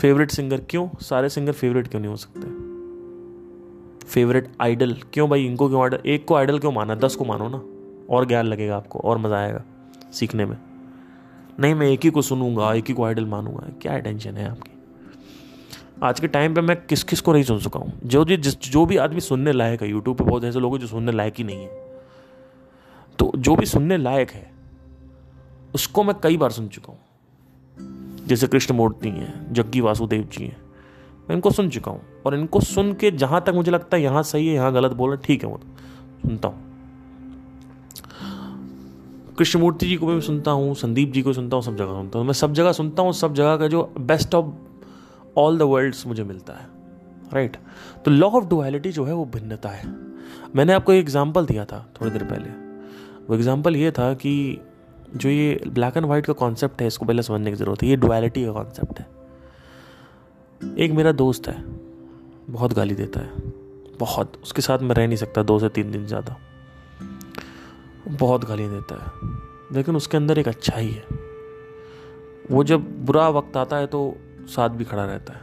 फेवरेट सिंगर क्यों? सारे सिंगर फेवरेट क्यों नहीं हो सकते? फेवरेट आइडल क्यों भाई? इनको क्यों आइडल एक को आइडल क्यों माना? दस को मानो ना। और ज्ञान लगेगा आपको, और मज़ा आएगा सीखने में। नहीं, मैं एक ही को सुनूँगा, एक ही को आइडल मानूँगा। क्या टेंशन है आपकी? आज के टाइम पे मैं किस किस को नहीं सुन चुका हूँ। जो भी, जिस, जो भी आदमी सुनने लायक है यूट्यूब पे बहुत ऐसे लोग हैं जो सुनने लायक ही नहीं है। तो जो भी सुनने लायक है, उसको मैं कई बार सुन चुका हूँ। जैसे कृष्ण मूर्ति हैं, जग्गी वासुदेव जी हैं। मैं इनको सुन चुका हूँ और इनको सुन के जहाँ तक मुझे लगता है यहाँ सही है, यहाँ गलत बोल रहे ठीक है वो तो। सुनता हूँ। कृष्णमूर्ति जी को भी सुनता हूँ, संदीप जी को सुनता हूँ, सब जगह सुनता हूँ। मैं सब जगह सुनता हूँ, सब जगह का जो best of all the worlds मुझे मिलता है राइट तो लॉ ऑफ़ डुअलिटी जो है वो भिन्नता है। मैंने आपको एक एग्ज़ाम्पल दिया था थोड़ी देर पहले। वो एग्ज़ाम्पल ये था कि जो ये ब्लैक एंड वाइट का कॉन्सेप्ट है, इसको पहले समझने की ज़रूरत है। ये डुअलिटी का कॉन्सेप्ट है। एक मेरा दोस्त है, बहुत गाली देता है। बहुत, उसके साथ मैं रह नहीं सकता दो से तीन दिन ज़्यादा। बहुत गाली देता है। लेकिन उसके अंदर एक अच्छाई है। वो जब बुरा वक्त आता है तो साथ भी खड़ा रहता है।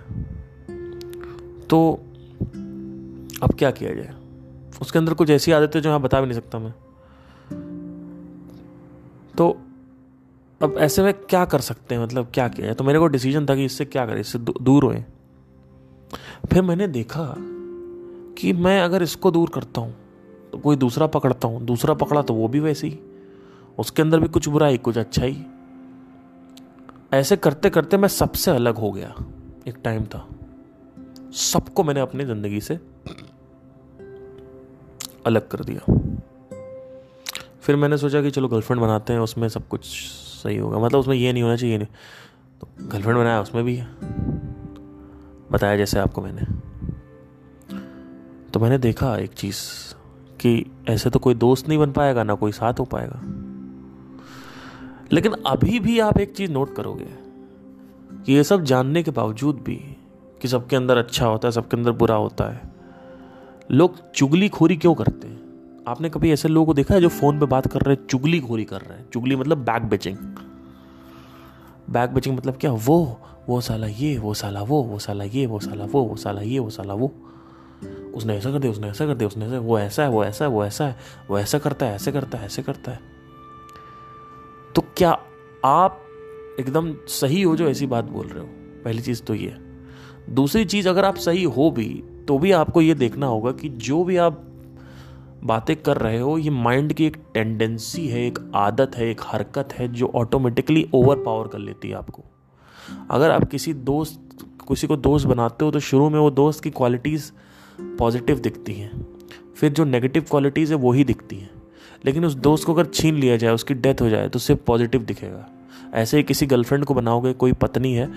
तो अब क्या किया जाए? उसके अंदर कुछ ऐसी आदतें जो यहाँ बता भी नहीं सकता मैं। तो अब ऐसे में क्या कर सकते हैं? मतलब क्या किया तो मेरे को डिसीज़न था कि इससे क्या करें? इससे दूर होए। फिर मैंने देखा कि मैं अगर इसको दूर करता हूँ तो कोई दूसरा पकड़ता हूँ। दूसरा पकड़ा तो वो भी वैसे ही। उसके अंदर भी कुछ बुराई, कुछ अच्छा ही ऐसे करते करते मैं सबसे अलग हो गया। एक टाइम था। सबको मैंने अपनी ज़िंदगी से अलग कर दिया। फिर मैंने सोचा कि चलो गर्लफ्रेंड बनाते हैं, उसमें सब कुछ सही होगा। मतलब उसमें ये नहीं होना चाहिए नहीं। तो गर्लफ्रेंड बनाया, उसमें भी बताया जैसे आपको मैंने। तो मैंने देखा एक चीज़ कि ऐसे तो कोई दोस्त नहीं बन पाएगा, ना कोई साथ हो पाएगा। लेकिन अभी भी आप एक चीज़ नोट करोगे कि ये सब जानने के बावजूद भी कि सबके अंदर अच्छा होता है, सबके अंदर बुरा होता है। लोग चुगली खोरी क्यों करते हैं? आपने कभी ऐसे लोगों को देखा है जो फ़ोन पे बात कर रहे हैं, चुगली खोरी कर रहे हैं? चुगली मतलब बैक बेचिंग बैक बेचिंग मतलब क्या? वो वो साला ये, वो साला वो वो साला ये, वो साला वो वो साला ये, वो साला वो। उसने ऐसा कर दिया, उसने ऐसा कर दिया, उसने ऐसा वो ऐसा है, वो ऐसा है, वो ऐसा है, वो ऐसा करता है, ऐसे करता है, ऐसे करता है। तो क्या आप एकदम सही हो जो ऐसी बात बोल रहे हो? पहली चीज़ तो ये दूसरी चीज़, अगर आप सही हो भी तो भी आपको ये देखना होगा कि जो भी आप बातें कर रहे हो, ये माइंड की एक टेंडेंसी है, एक आदत है, एक हरकत है जो ऑटोमेटिकली ओवर पावर कर लेती है आपको। अगर आप किसी दोस्त, किसी को दोस्त बनाते हो तो शुरू में वो दोस्त की क्वालिटीज़ पॉजिटिव दिखती हैं। फिर जो नेगेटिव क्वालिटीज़ है, वही दिखती हैं। लेकिन उस दोस्त को अगर छीन लिया जाए, उसकी डेथ हो जाए तो सिर्फ़ पॉजिटिव दिखेगा। ऐसे ही किसी गर्लफ्रेंड को बनाओगे, कोई पत्नी है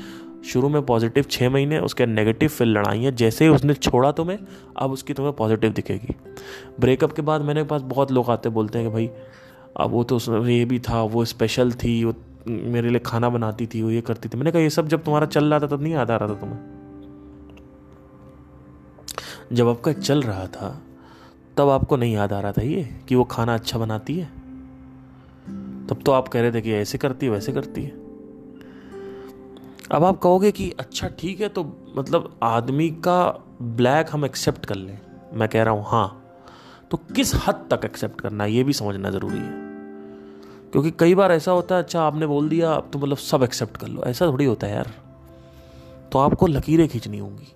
शुरू में पॉजिटिव छः महीने, उसके नेगेटिव फिर लड़ाई है जैसे ही उसने छोड़ा तुम्हें, अब उसकी तुम्हें पॉजिटिव दिखेगी। ब्रेकअप के बाद मेरे पास बहुत लोग आते बोलते हैं कि भाई, अब वो तो ये भी था, वो स्पेशल थी, वो मेरे लिए खाना बनाती थी, वो ये करती थी। मैंने कहा, ये सब जब तुम्हारा चल रहा था, तब नहीं याद आ रहा था तुम्हें? जब आपका चल रहा था, तब आपको नहीं याद आ रहा था ये, कि वो खाना अच्छा बनाती है? तब तो आप कह रहे थे कि ऐसे करती है, वैसे करती है। अब आप कहोगे कि अच्छा ठीक है तो मतलब आदमी का ब्लैक हम एक्सेप्ट कर लें। मैं कह रहा हूँ हाँ तो किस हद तक एक्सेप्ट करना है, ये भी समझना ज़रूरी है। क्योंकि कई बार ऐसा होता है अच्छा आपने बोल दिया अब तो मतलब सब एक्सेप्ट कर लो। ऐसा थोड़ी होता है यार। तो आपको लकीरें खींचनी होंगी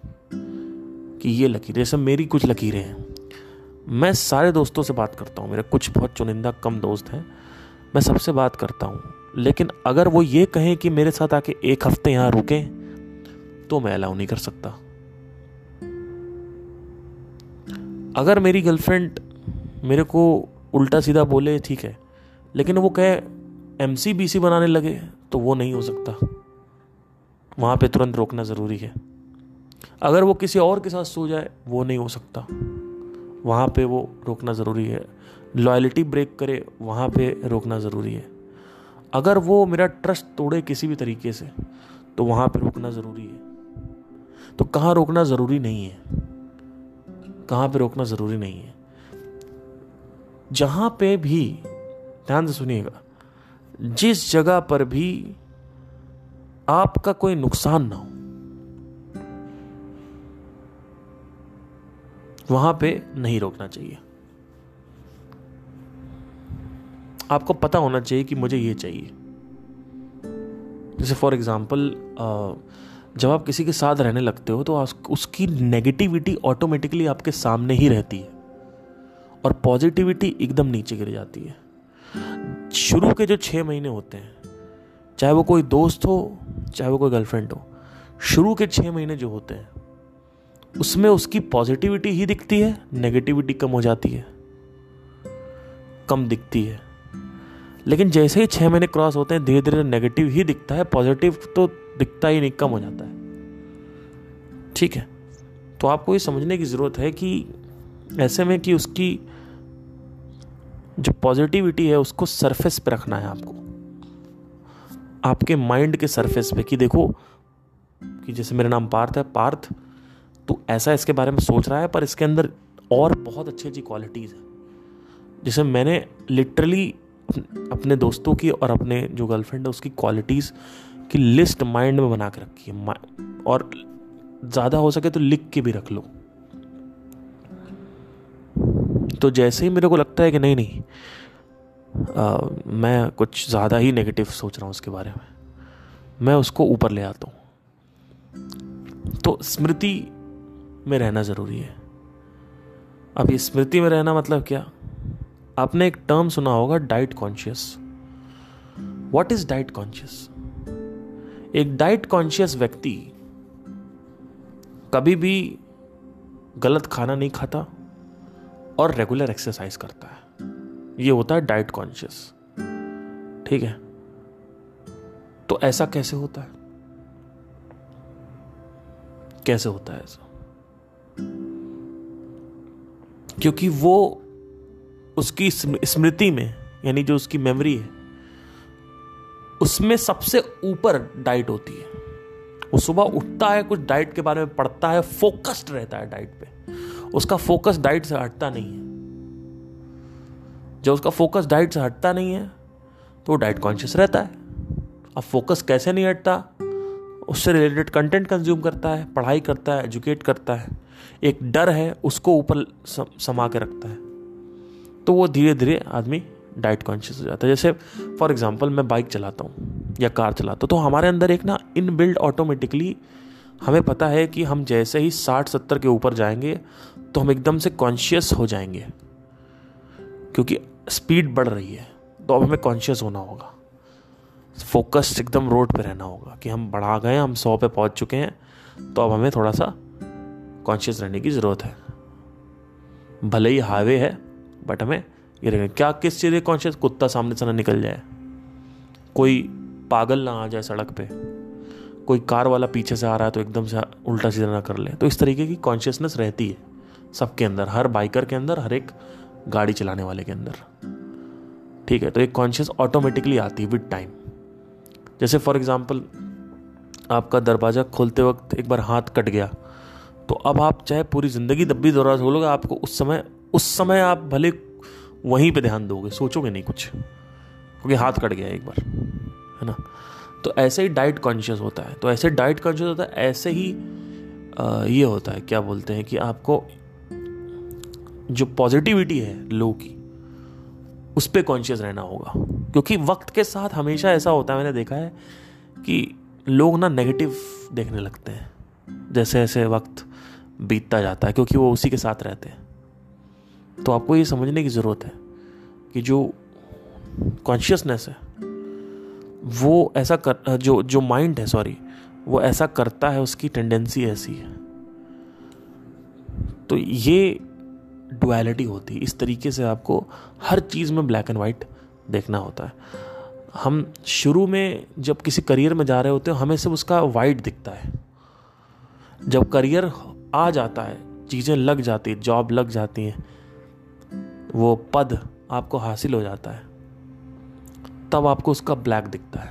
कि ये लकीरें जैसे मेरी कुछ लकीरें हैं। मैं सारे दोस्तों से बात करता हूँ, मेरे कुछ बहुत चुनिंदा कम दोस्त हैं। मैं सबसे बात करता हूँ लेकिन अगर वो ये कहें कि मेरे साथ आके एक हफ़्ते यहाँ रुके तो मैं अलाउ नहीं कर सकता। अगर मेरी गर्लफ्रेंड मेरे को उल्टा सीधा बोले, ठीक है, लेकिन वो कहे एम सी बी सी बनाने लगे तो वो नहीं हो सकता। वहाँ पे तुरंत रोकना ज़रूरी है। अगर वो किसी और के साथ सो जाए, वो नहीं हो सकता। वहाँ पे वो रोकना ज़रूरी है। लॉयल्टी ब्रेक करे, वहाँ पे रोकना ज़रूरी है। अगर वो मेरा ट्रस्ट तोड़े किसी भी तरीके से तो वहाँ पर रोकना ज़रूरी है। तो कहाँ रोकना ज़रूरी नहीं है? कहाँ पे रोकना ज़रूरी नहीं है? जहाँ पे भी, ध्यान से सुनिएगा, जिस जगह पर भी आपका कोई नुकसान ना हो, वहाँ पे नहीं रोकना चाहिए। आपको पता होना चाहिए कि मुझे ये चाहिए। जैसे फॉर एग्ज़ाम्पल जब आप किसी के साथ रहने लगते हो तो उसकी नेगेटिविटी ऑटोमेटिकली आपके सामने ही रहती है और पॉजिटिविटी एकदम नीचे गिर जाती है। शुरू के जो छः महीने होते हैं, चाहे वो कोई दोस्त हो, चाहे वो कोई गर्लफ्रेंड हो, शुरू के छः महीने जो होते हैं, उसमें उसकी पॉजिटिविटी ही दिखती है नेगेटिविटी कम हो जाती है, कम दिखती है। लेकिन जैसे ही छः महीने क्रॉस होते हैं धीरे धीरे नेगेटिव ही दिखता है पॉजिटिव तो दिखता ही नहीं, कम हो जाता है। ठीक है? तो आपको ये समझने की ज़रूरत है कि ऐसे में कि उसकी जो पॉजिटिविटी है, उसको सरफेस पे रखना है आपको। आपके माइंड के सरफेस पे कि देखो, कि जैसे मेरा नाम पार्थ है, पार्थ तो ऐसा इसके बारे में सोच रहा है, पर इसके अंदर और बहुत अच्छी अच्छी क्वालिटीज़ है। जैसे मैंने लिटरली अपने दोस्तों की और अपने जो गर्लफ्रेंड है उसकी क्वालिटीज़ की लिस्ट माइंड में बना के रखी है। और ज़्यादा हो सके तो लिख के भी रख लो। तो जैसे ही मेरे को लगता है कि नहीं नहीं आ, मैं कुछ ज़्यादा ही नेगेटिव सोच रहा हूँ उसके बारे में। मैं उसको ऊपर ले आता हूँ। तो स्मृति में रहना ज़रूरी है। अब ये स्मृति में रहना मतलब क्या? आपने एक टर्म सुना होगा diet conscious what is diet conscious एक डाइट कॉन्शियस व्यक्ति कभी भी गलत खाना नहीं खाता और रेगुलर एक्सरसाइज करता है। ये होता है डाइट कॉन्शियस ठीक है? तो ऐसा कैसे होता है? कैसे होता है ऐसा? क्योंकि वो उसकी स्मृति में, यानी जो उसकी मेमोरी है, उसमें सबसे ऊपर डाइट होती है। वो सुबह उठता है, कुछ डाइट के बारे में पढ़ता है फोकस्ड रहता है डाइट पे। उसका फोकस डाइट से हटता नहीं है। जब उसका फोकस डाइट से हटता नहीं है तो वो डाइट कॉन्शियस रहता है। अब फोकस कैसे नहीं हटता? उससे रिलेटेड कंटेंट कंज्यूम करता है, पढ़ाई करता है एजुकेट करता है। एक डर है, उसको ऊपर समा के रखता है। तो वो धीरे धीरे आदमी डाइट कॉन्शियस हो जाता है। जैसे फॉर एग्ज़ाम्पल मैं बाइक चलाता हूँ या कार चलाता हूँ तो हमारे अंदर एक ना इन बिल्ड ऑटोमेटिकली हमें पता है कि हम जैसे ही साठ सत्तर के ऊपर जाएँगे तो हम एकदम से कॉन्शियस हो जाएँगे। क्योंकि स्पीड बढ़ रही है तो अब हमें कॉन्शियस होना होगा। फोकस्ड एकदम रोड पे रहना होगा कि हम बढ़ा गए, हम सौ पे पहुँच चुके हैं तो अब हमें थोड़ा सा कॉन्शियस रहने की ज़रूरत है। भले ही हाईवे है बट हमें ये रहेगा क्या किस चीज़ कॉन्शियस कुत्ता सामने से ना निकल जाए? कोई पागल ना आ जाए सड़क पे। कोई कार वाला पीछे से आ रहा है तो एकदम से उल्टा सीधा ना कर ले। तो इस तरीके की कॉन्शियसनेस रहती है सबके अंदर, हर बाइकर के अंदर, हर एक गाड़ी चलाने वाले के अंदर। ठीक है तो एक कॉन्शियस ऑटोमेटिकली आती है विद टाइम जैसे फॉर एग्ज़ाम्पल आपका दरवाज़ा खोलते वक्त एक बार हाथ कट गया तो अब आप चाहे पूरी ज़िंदगी दब्बी दौरा खोलोगे आपको उस समय उस समय आप भले वहीं पे ध्यान दोगे, सोचोगे नहीं कुछ, क्योंकि हाथ कट गया एक बार, है ना? तो ऐसे ही डाइट कॉन्शियस होता है तो ऐसे डाइट कॉन्शियस होता है, ऐसे ही ये होता है, क्या बोलते हैं कि आपको जो पॉजिटिविटी है लो की, उस पर कॉन्शियस रहना होगा, क्योंकि वक्त के साथ हमेशा ऐसा होता है, मैंने देखा है कि लोग ना नेगेटिव देखने लगते हैं जैसे जैसे वक्त बीतता जाता है, क्योंकि वो उसी के साथ रहते हैं। तो आपको ये समझने की ज़रूरत है कि जो कॉन्शियसनेस है, वो ऐसा कर, जो जो माइंड है सॉरी वो ऐसा करता है, उसकी टेंडेंसी ऐसी है। तो ये डुअलिटी होती है। इस तरीके से आपको हर चीज़ में ब्लैक एंड वाइट देखना होता है। हम शुरू में जब किसी करियर में जा रहे होते हैं, हमें सिर्फ़ उसका वाइट दिखता है। जब करियर आ जाता है, चीज़ें लग जाती है जॉब लग जाती हैं वो पद आपको हासिल हो जाता है, तब आपको उसका ब्लैक दिखता है।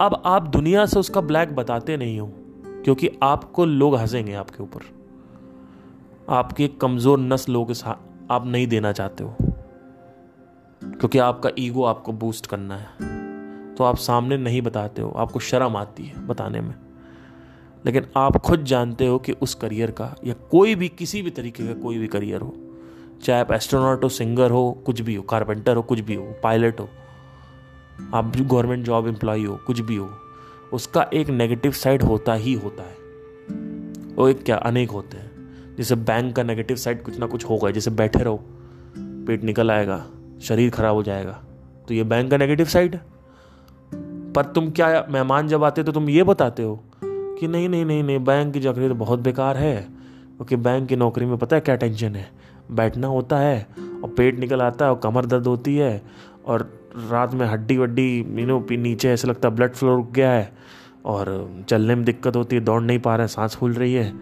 अब आप दुनिया से उसका ब्लैक बताते नहीं हो, क्योंकि आपको लोग हंसेंगे आपके ऊपर। आपकी कमज़ोर नस लोग आप नहीं देना चाहते हो, क्योंकि आपका ईगो आपको बूस्ट करना है। तो आप सामने नहीं बताते हो, आपको शर्म आती है बताने में। लेकिन आप खुद जानते हो कि उस करियर का या कोई भी, किसी भी तरीके का कोई भी करियर हो चाहे आप एस्ट्रोनॉट हो सिंगर हो, कुछ भी हो कारपेंटर हो, कुछ भी हो पायलट हो, आप गवर्नमेंट जॉब एम्प्लॉय हो, कुछ भी हो, उसका एक नेगेटिव साइड होता ही होता है। वो एक क्या, अनेक होते हैं। जैसे बैंक का नेगेटिव साइड कुछ ना कुछ होगा, जैसे बैठे रहो, पेट निकल आएगा, शरीर खराब हो जाएगा तो ये बैंक का नेगेटिव साइड है। पर तुम क्या मेहमान जब आते तो तुम ये बताते हो कि नहीं नहीं नहीं नहीं बैंक की नौकरी तो बहुत बेकार है। क्योंकि बैंक की नौकरी में पता है क्या टेंशन है? बैठना होता है और पेट निकल आता है और कमर दर्द होती है और रात में हड्डी वड्डी मीनो नीचे ऐसा लगता है ब्लड फ्लो रुक गया है और चलने में दिक्कत होती है, दौड़ नहीं पा रहे हैं, सांस फूल रही है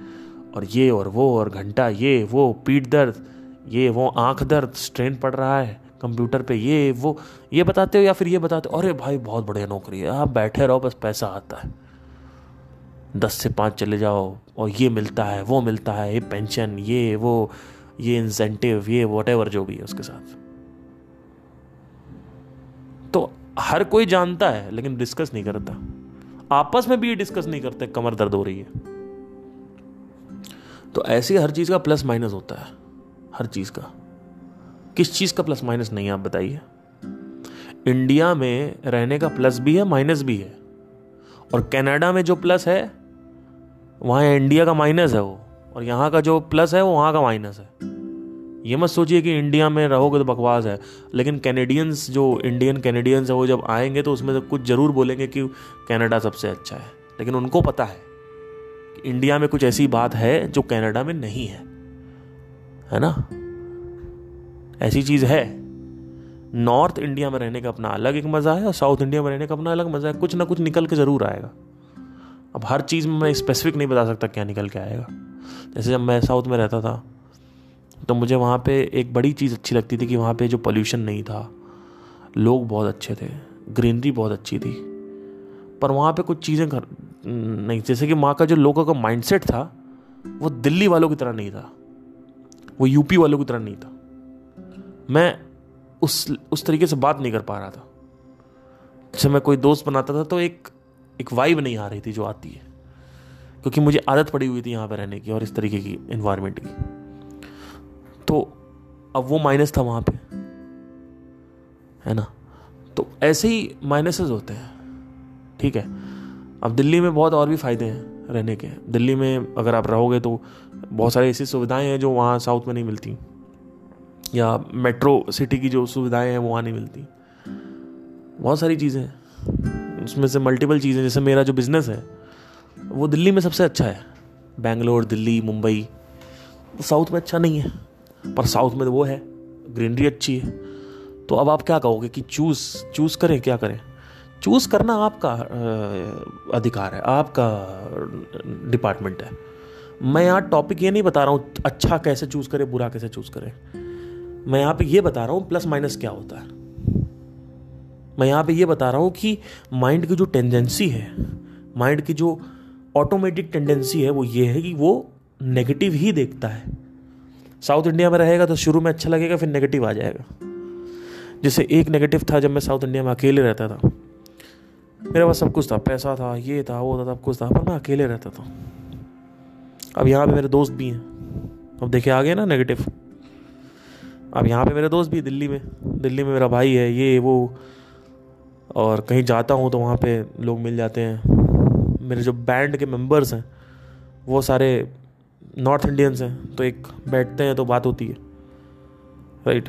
और ये और वो और घंटा, ये वो, पीठ दर्द, ये वो, आँख दर्द स्ट्रेन पड़ रहा है कंप्यूटर पे, ये वो, ये बताते हो या फिर ये बताते हो? अरे भाई, बहुत बढ़िया नौकरी है, आप बैठे रहो, बस पैसा आता है। दस से पाँच चले जाओ और ये मिलता है, वो मिलता है, ये पेंशन ये वो ये इंसेंटिव ये वट जो भी है उसके साथ। तो हर कोई जानता है, लेकिन डिस्कस नहीं करता। आपस में भी ये डिस्कस नहीं करते, कमर दर्द हो रही है। तो ऐसी हर चीज़ का प्लस माइनस होता है। हर चीज़ का। किस चीज़ का प्लस माइनस नहीं आप बताइए। इंडिया में रहने का प्लस भी है माइनस भी है। और कनाडा में जो प्लस है, वहाँ इंडिया का माइनस है वो। और यहाँ का जो प्लस है, वो वहाँ का माइनस है। ये मत सोचिए कि इंडिया में रहोगे तो बकवास है, लेकिन कैनेडियंस जो इंडियन कैनेडियंस है, वो जब आएँगे तो उसमें से कुछ ज़रूर बोलेंगे कि कनाडा सबसे अच्छा है। लेकिन उनको पता है कि इंडिया में कुछ ऐसी बात है जो कनाडा में नहीं है। है ना? ऐसी चीज़ है। नॉर्थ इंडिया में रहने का अपना अलग एक मज़ा है और साउथ इंडिया में रहने का अपना अलग मज़ा है। कुछ ना कुछ निकल के ज़रूर आएगा। अब हर चीज़ में मैं स्पेसिफिक नहीं बता सकता क्या निकल के आएगा। जैसे जब मैं साउथ में रहता था तो मुझे वहाँ पे एक बड़ी चीज़ अच्छी लगती थी कि वहाँ पे जो पोल्यूशन नहीं था, लोग बहुत अच्छे थे ग्रीनरी बहुत अच्छी थी। पर वहाँ पे कुछ चीज़ें कर, नहीं, जैसे कि वहाँ का जो लोगों का माइंडसेट था, वो दिल्ली वालों की तरह नहीं था, वो यूपी वालों की तरह नहीं था। मैं उस उस तरीके से बात नहीं कर पा रहा था। जैसे मैं कोई दोस्त बनाता था तो एक एक वाइब नहीं आ रही थी जो आती है। क्योंकि मुझे आदत पड़ी हुई थी यहाँ पर रहने की और इस तरीके की इन्वायरमेंट की। तो अब वो माइनस था वहाँ पे, है ना? तो ऐसे ही माइनसेस होते हैं, ठीक है? अब दिल्ली में बहुत और भी फ़ायदे हैं रहने के। दिल्ली में अगर आप रहोगे तो बहुत सारी ऐसी सुविधाएँ हैं जो वहाँ साउथ में नहीं मिलती। या मेट्रो सिटी की जो सुविधाएँ हैं वो वहाँ नहीं मिलती। बहुत सारी चीज़ें उसमें से मल्टीपल चीज़ें, जैसे मेरा जो बिज़नेस है, वो दिल्ली में सबसे अच्छा है। बेंगलोर, दिल्ली, मुंबई साउथ में अच्छा नहीं है, पर साउथ में तो वो है ग्रीनरी अच्छी है। तो अब आप क्या कहोगे कि चूज़ चूज़ करें, क्या करें? चूज़ करना आपका अधिकार है, आपका डिपार्टमेंट है। मैं यहाँ टॉपिक ये नहीं बता रहा हूँ अच्छा कैसे चूज़ करें, बुरा कैसे चूज़ करें। मैं यहाँ पे ये बता रहा हूँ प्लस माइनस क्या होता है। मैं यहाँ पे ये बता रहा हूँ कि माइंड की जो टेंडेंसी है माइंड की जो ऑटोमेटिक टेंडेंसी है, वो ये है कि वो नेगेटिव ही देखता है। साउथ इंडिया में रहेगा तो शुरू में अच्छा लगेगा, फिर नेगेटिव आ जाएगा। जैसे एक नेगेटिव था जब मैं साउथ इंडिया में अकेले रहता था। मेरे पास सब कुछ था, पैसा था, ये था, वो था, सब कुछ था, पर मैं अकेले रहता था। अब यहाँ पे मेरे दोस्त भी हैं। अब देखे आ गए ना नेगेटिव अब यहाँ पे मेरे दोस्त भी दिल्ली में। दिल्ली में मेरा भाई है, ये, वो और कहीं जाता हूँ तो वहाँ पे लोग मिल जाते हैं। मेरे जो बैंड के मेंबर्स हैं, वो सारे नॉर्थ इंडियंस हैं तो एक बैठते हैं तो बात होती है राइट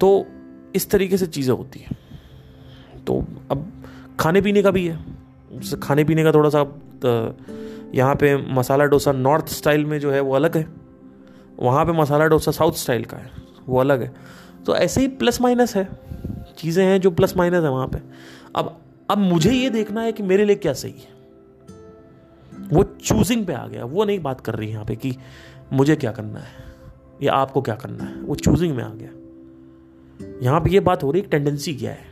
तो इस तरीके से चीज़ें होती हैं। तो अब खाने पीने का भी है। जैसे खाने पीने का थोड़ा सा यहाँ पे मसाला डोसा नॉर्थ स्टाइल में जो है वो अलग है। वहाँ पे मसाला डोसा साउथ स्टाइल का है, वो अलग है। तो ऐसे ही प्लस माइनस है। चीज़ें हैं जो प्लस माइनस है वहाँ पे। अब अब मुझे ये देखना है कि मेरे लिए क्या सही है। वो चूजिंग पे आ गया, वो नहीं बात कर रही यहाँ पे कि मुझे क्या करना है, या आपको क्या करना है, वो चूजिंग में आ गया। यहाँ पे ये बात हो रही टेंडेंसी क्या है?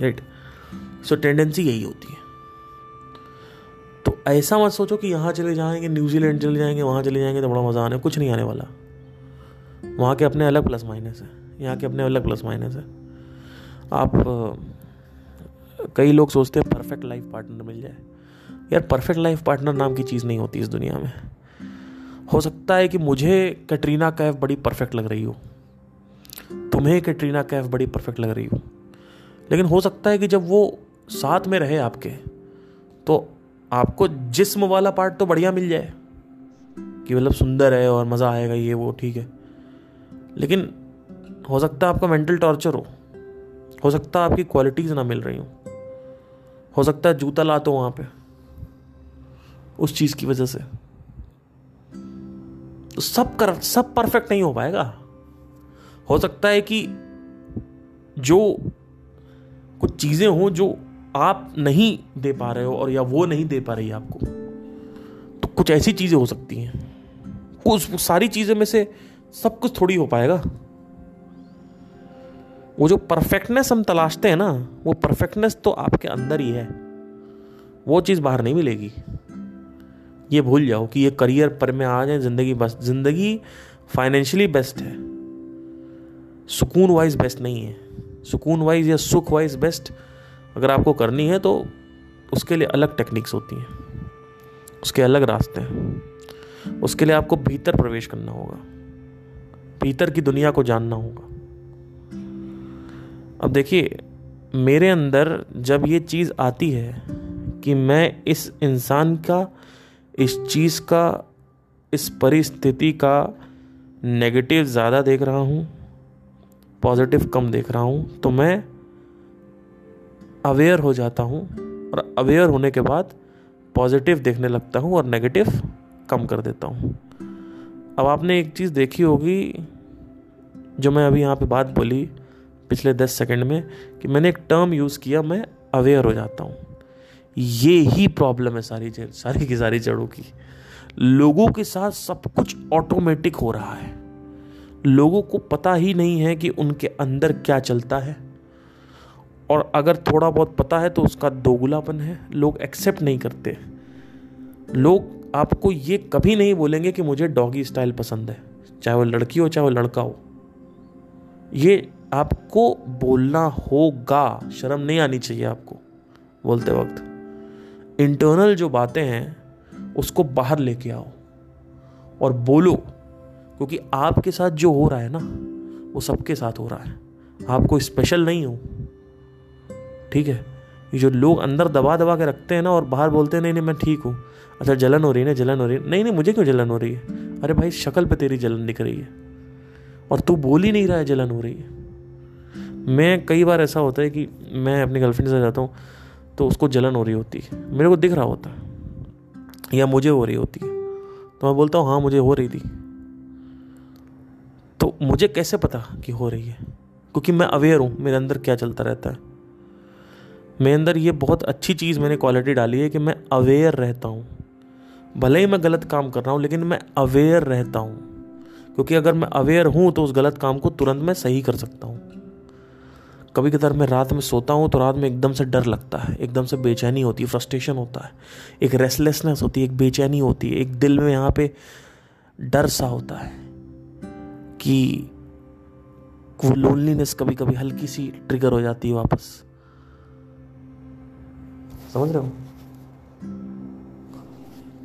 राइट सो टेंडेंसी यही होती है। तो ऐसा मत सोचो कि यहाँ चले जाएँगे न्यूजीलैंड चले जाएँगे, वहाँ चले जाएँगे तो बड़ा मज़ा आने, कुछ नहीं आने वाला। वहाँ के अपने अलग प्लस माइनस है। यहाँ के अपने अलग प्लस माइनस है। आप कई लोग सोचते हैं परफेक्ट लाइफ पार्टनर मिल जाए। यार परफेक्ट लाइफ पार्टनर नाम की चीज़ नहीं होती इस दुनिया में। हो सकता है कि मुझे कैटरीना कैफ बड़ी परफेक्ट लग रही हो। तुम्हें कैटरीना कैफ बड़ी परफेक्ट लग रही हो। लेकिन हो सकता है कि जब वो साथ में रहे आपके तो आपको जिस्म वाला पार्ट तो बढ़िया मिल जाए। कि मतलब सुंदर है और मज़ा आएगा, ये वो, ठीक है। लेकिन हो सकता है आपका मेंटल टॉर्चर हो। हो सकता है आपकी क्वालिटीज़ ना मिल रही हो। हो सकता है जूता ला तो वहाँ पे। उस चीज़ की वजह से। तो सब कर, सब परफेक्ट नहीं हो पाएगा। हो सकता है कि जो कुछ चीज़ें हों जो आप नहीं दे पा रहे हो और या वो नहीं दे पा रही आपको तो कुछ ऐसी चीज़ें हो सकती हैं। उस सारी चीज़ें में से सब कुछ थोड़ी हो पाएगा। वो जो परफेक्टनेस हम तलाशते हैं ना, वो परफेक्टनेस तो आपके अंदर ही है। वो चीज़ बाहर नहीं मिलेगी। ये भूल जाओ कि ये करियर पर में आ जाए ज़िंदगी बस, ज़िंदगी फाइनेंशियली बेस्ट है। सुकून वाइज बेस्ट नहीं है। सुकून वाइज या सुख वाइज बेस्ट अगर आपको करनी है तो उसके लिए अलग टेक्निक्स होती हैं। उसके अलग रास्ते हैं। उसके लिए आपको भीतर प्रवेश करना होगा। भीतर की दुनिया को जानना होगा। अब देखिए, मेरे अंदर जब ये चीज़ आती है कि मैं इस इंसान का, इस चीज़ का, इस परिस्थिति का नेगेटिव ज़्यादा देख रहा हूँ पॉजिटिव कम देख रहा हूँ तो मैं अवेयर हो जाता हूँ और अवेयर होने के बाद पॉजिटिव देखने लगता हूँ और नेगेटिव कम कर देता हूँ। अब आपने एक चीज़ देखी होगी, जो मैं अभी यहाँ पे बात बोली पिछले दस सेकंड में कि मैंने एक टर्म यूज़ किया, मैं अवेयर हो जाता हूँ। ये ही प्रॉब्लम है सारी सारी की सारी जड़ों की। लोगों के साथ सब कुछ ऑटोमेटिक हो रहा है। लोगों को पता ही नहीं है कि उनके अंदर क्या चलता है। और अगर थोड़ा बहुत पता है तो उसका दोगुलापन है। लोग एक्सेप्ट नहीं करते। लोग आपको ये कभी नहीं बोलेंगे कि मुझे डॉगी स्टाइल पसंद है। चाहे वो लड़की हो, चाहे वो लड़का हो। ये आपको बोलना होगा। शर्म नहीं आनी चाहिए आपको, बोलते वक्त। इंटरनल जो बातें हैं, उसको बाहर लेके आओ और बोलो, क्योंकि आपके साथ जो हो रहा है ना, वो सबके साथ हो रहा है। आपको स्पेशल नहीं हो, ठीक है? ये जो लोग अंदर दबा दबा के रखते हैं ना और बाहर बोलते हैं, नहीं नहीं, मैं ठीक हूँ। अच्छा जलन हो रही है ना, जलन हो रही है। नहीं नहीं, मुझे क्यों जलन हो रही है? अरे भाई, शक्ल पे तेरी जलन दिख रही है और तू बोल ही नहीं रहा है जलन हो रही है। मैं कई बार ऐसा होता है कि मैं अपनी गर्लफ्रेंड से जाता हूँ तो उसको जलन हो रही होती है। मेरे को दिख रहा होता है, या मुझे हो रही होती है। तो मैं बोलता हूँ हाँ मुझे हो रही थी। तो मुझे कैसे पता कि हो रही है? क्योंकि मैं अवेयर हूँ, मेरे अंदर क्या चलता रहता है। मेरे अंदर ये बहुत अच्छी चीज़ मैंने क्वालिटी डाली है कि मैं अवेयर रहता हूँ। भले ही मैं गलत काम कर रहा हूँ, लेकिन मैं अवेयर रहता हूँ। क्योंकि अगर मैं अवेयर हूँ तो उस गलत काम को तुरंत मैं सही कर सकता हूँ। कभी कभार मैं रात में सोता हूँ तो रात में एकदम से डर लगता है, एकदम से बेचैनी होती है, फ्रस्ट्रेशन होता है। एक रेस्टलेसनेस होती है, एक बेचैनी होती है, एक दिल में यहाँ पे डर सा होता है कि वो लोनलीनेस कभी कभी हल्की सी ट्रिगर हो जाती है वापस। समझ रहे हो?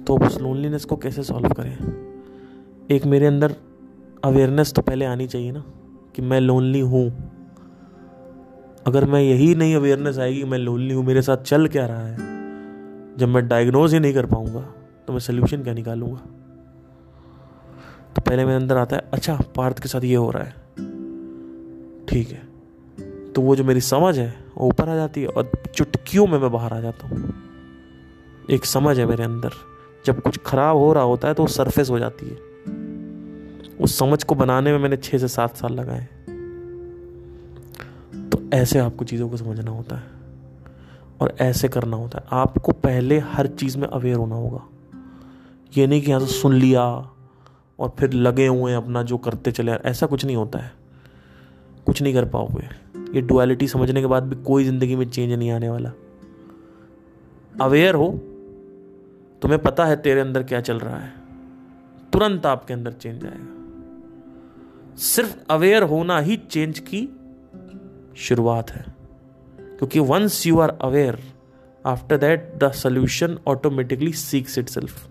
तो उस लोनलीनेस को कैसे सॉल्व करें? एक मेरे अंदर अवेयरनेस तो पहले आनी चाहिए ना, कि मैं लोनली हूँ। अगर मैं यही नहीं अवेयरनेस आएगी, मैं लोनली हूँ, मेरे साथ चल क्या रहा है? जब मैं डायग्नोज ही नहीं कर पाऊँगा तो मैं सोल्यूशन क्या निकालूँगा? तो पहले मेरे अंदर आता है अच्छा पार्थ के साथ ये हो रहा है। ठीक है। तो वो जो मेरी समझ है, वो ऊपर आ जाती है और चुटकियों में मैं बाहर आ जाता हूँ। एक समझ है मेरे अंदर। जब कुछ खराब हो रहा होता है तो वो सरफेस हो जाती है। उस समझ को बनाने में मैंने छः से सात साल लगाए। ऐसे आपको चीज़ों को समझना होता है और ऐसे करना होता है। आपको पहले हर चीज़ में अवेयर होना होगा। ये नहीं कि यहाँ से सुन लिया और फिर लगे हुए हैं अपना जो करते चले। ऐसा कुछ नहीं होता है। कुछ नहीं कर पाओगे। ये डुअलिटी समझने के बाद भी कोई ज़िंदगी में चेंज नहीं आने वाला। अवेयर हो। तुम्हें पता है तेरे अंदर क्या चल रहा है। तुरंत आपके अंदर चेंज आएगा। सिर्फ़ अवेयर होना ही चेंज की शुरुआत है। क्योंकि once you are aware after that the solution automatically seeks itself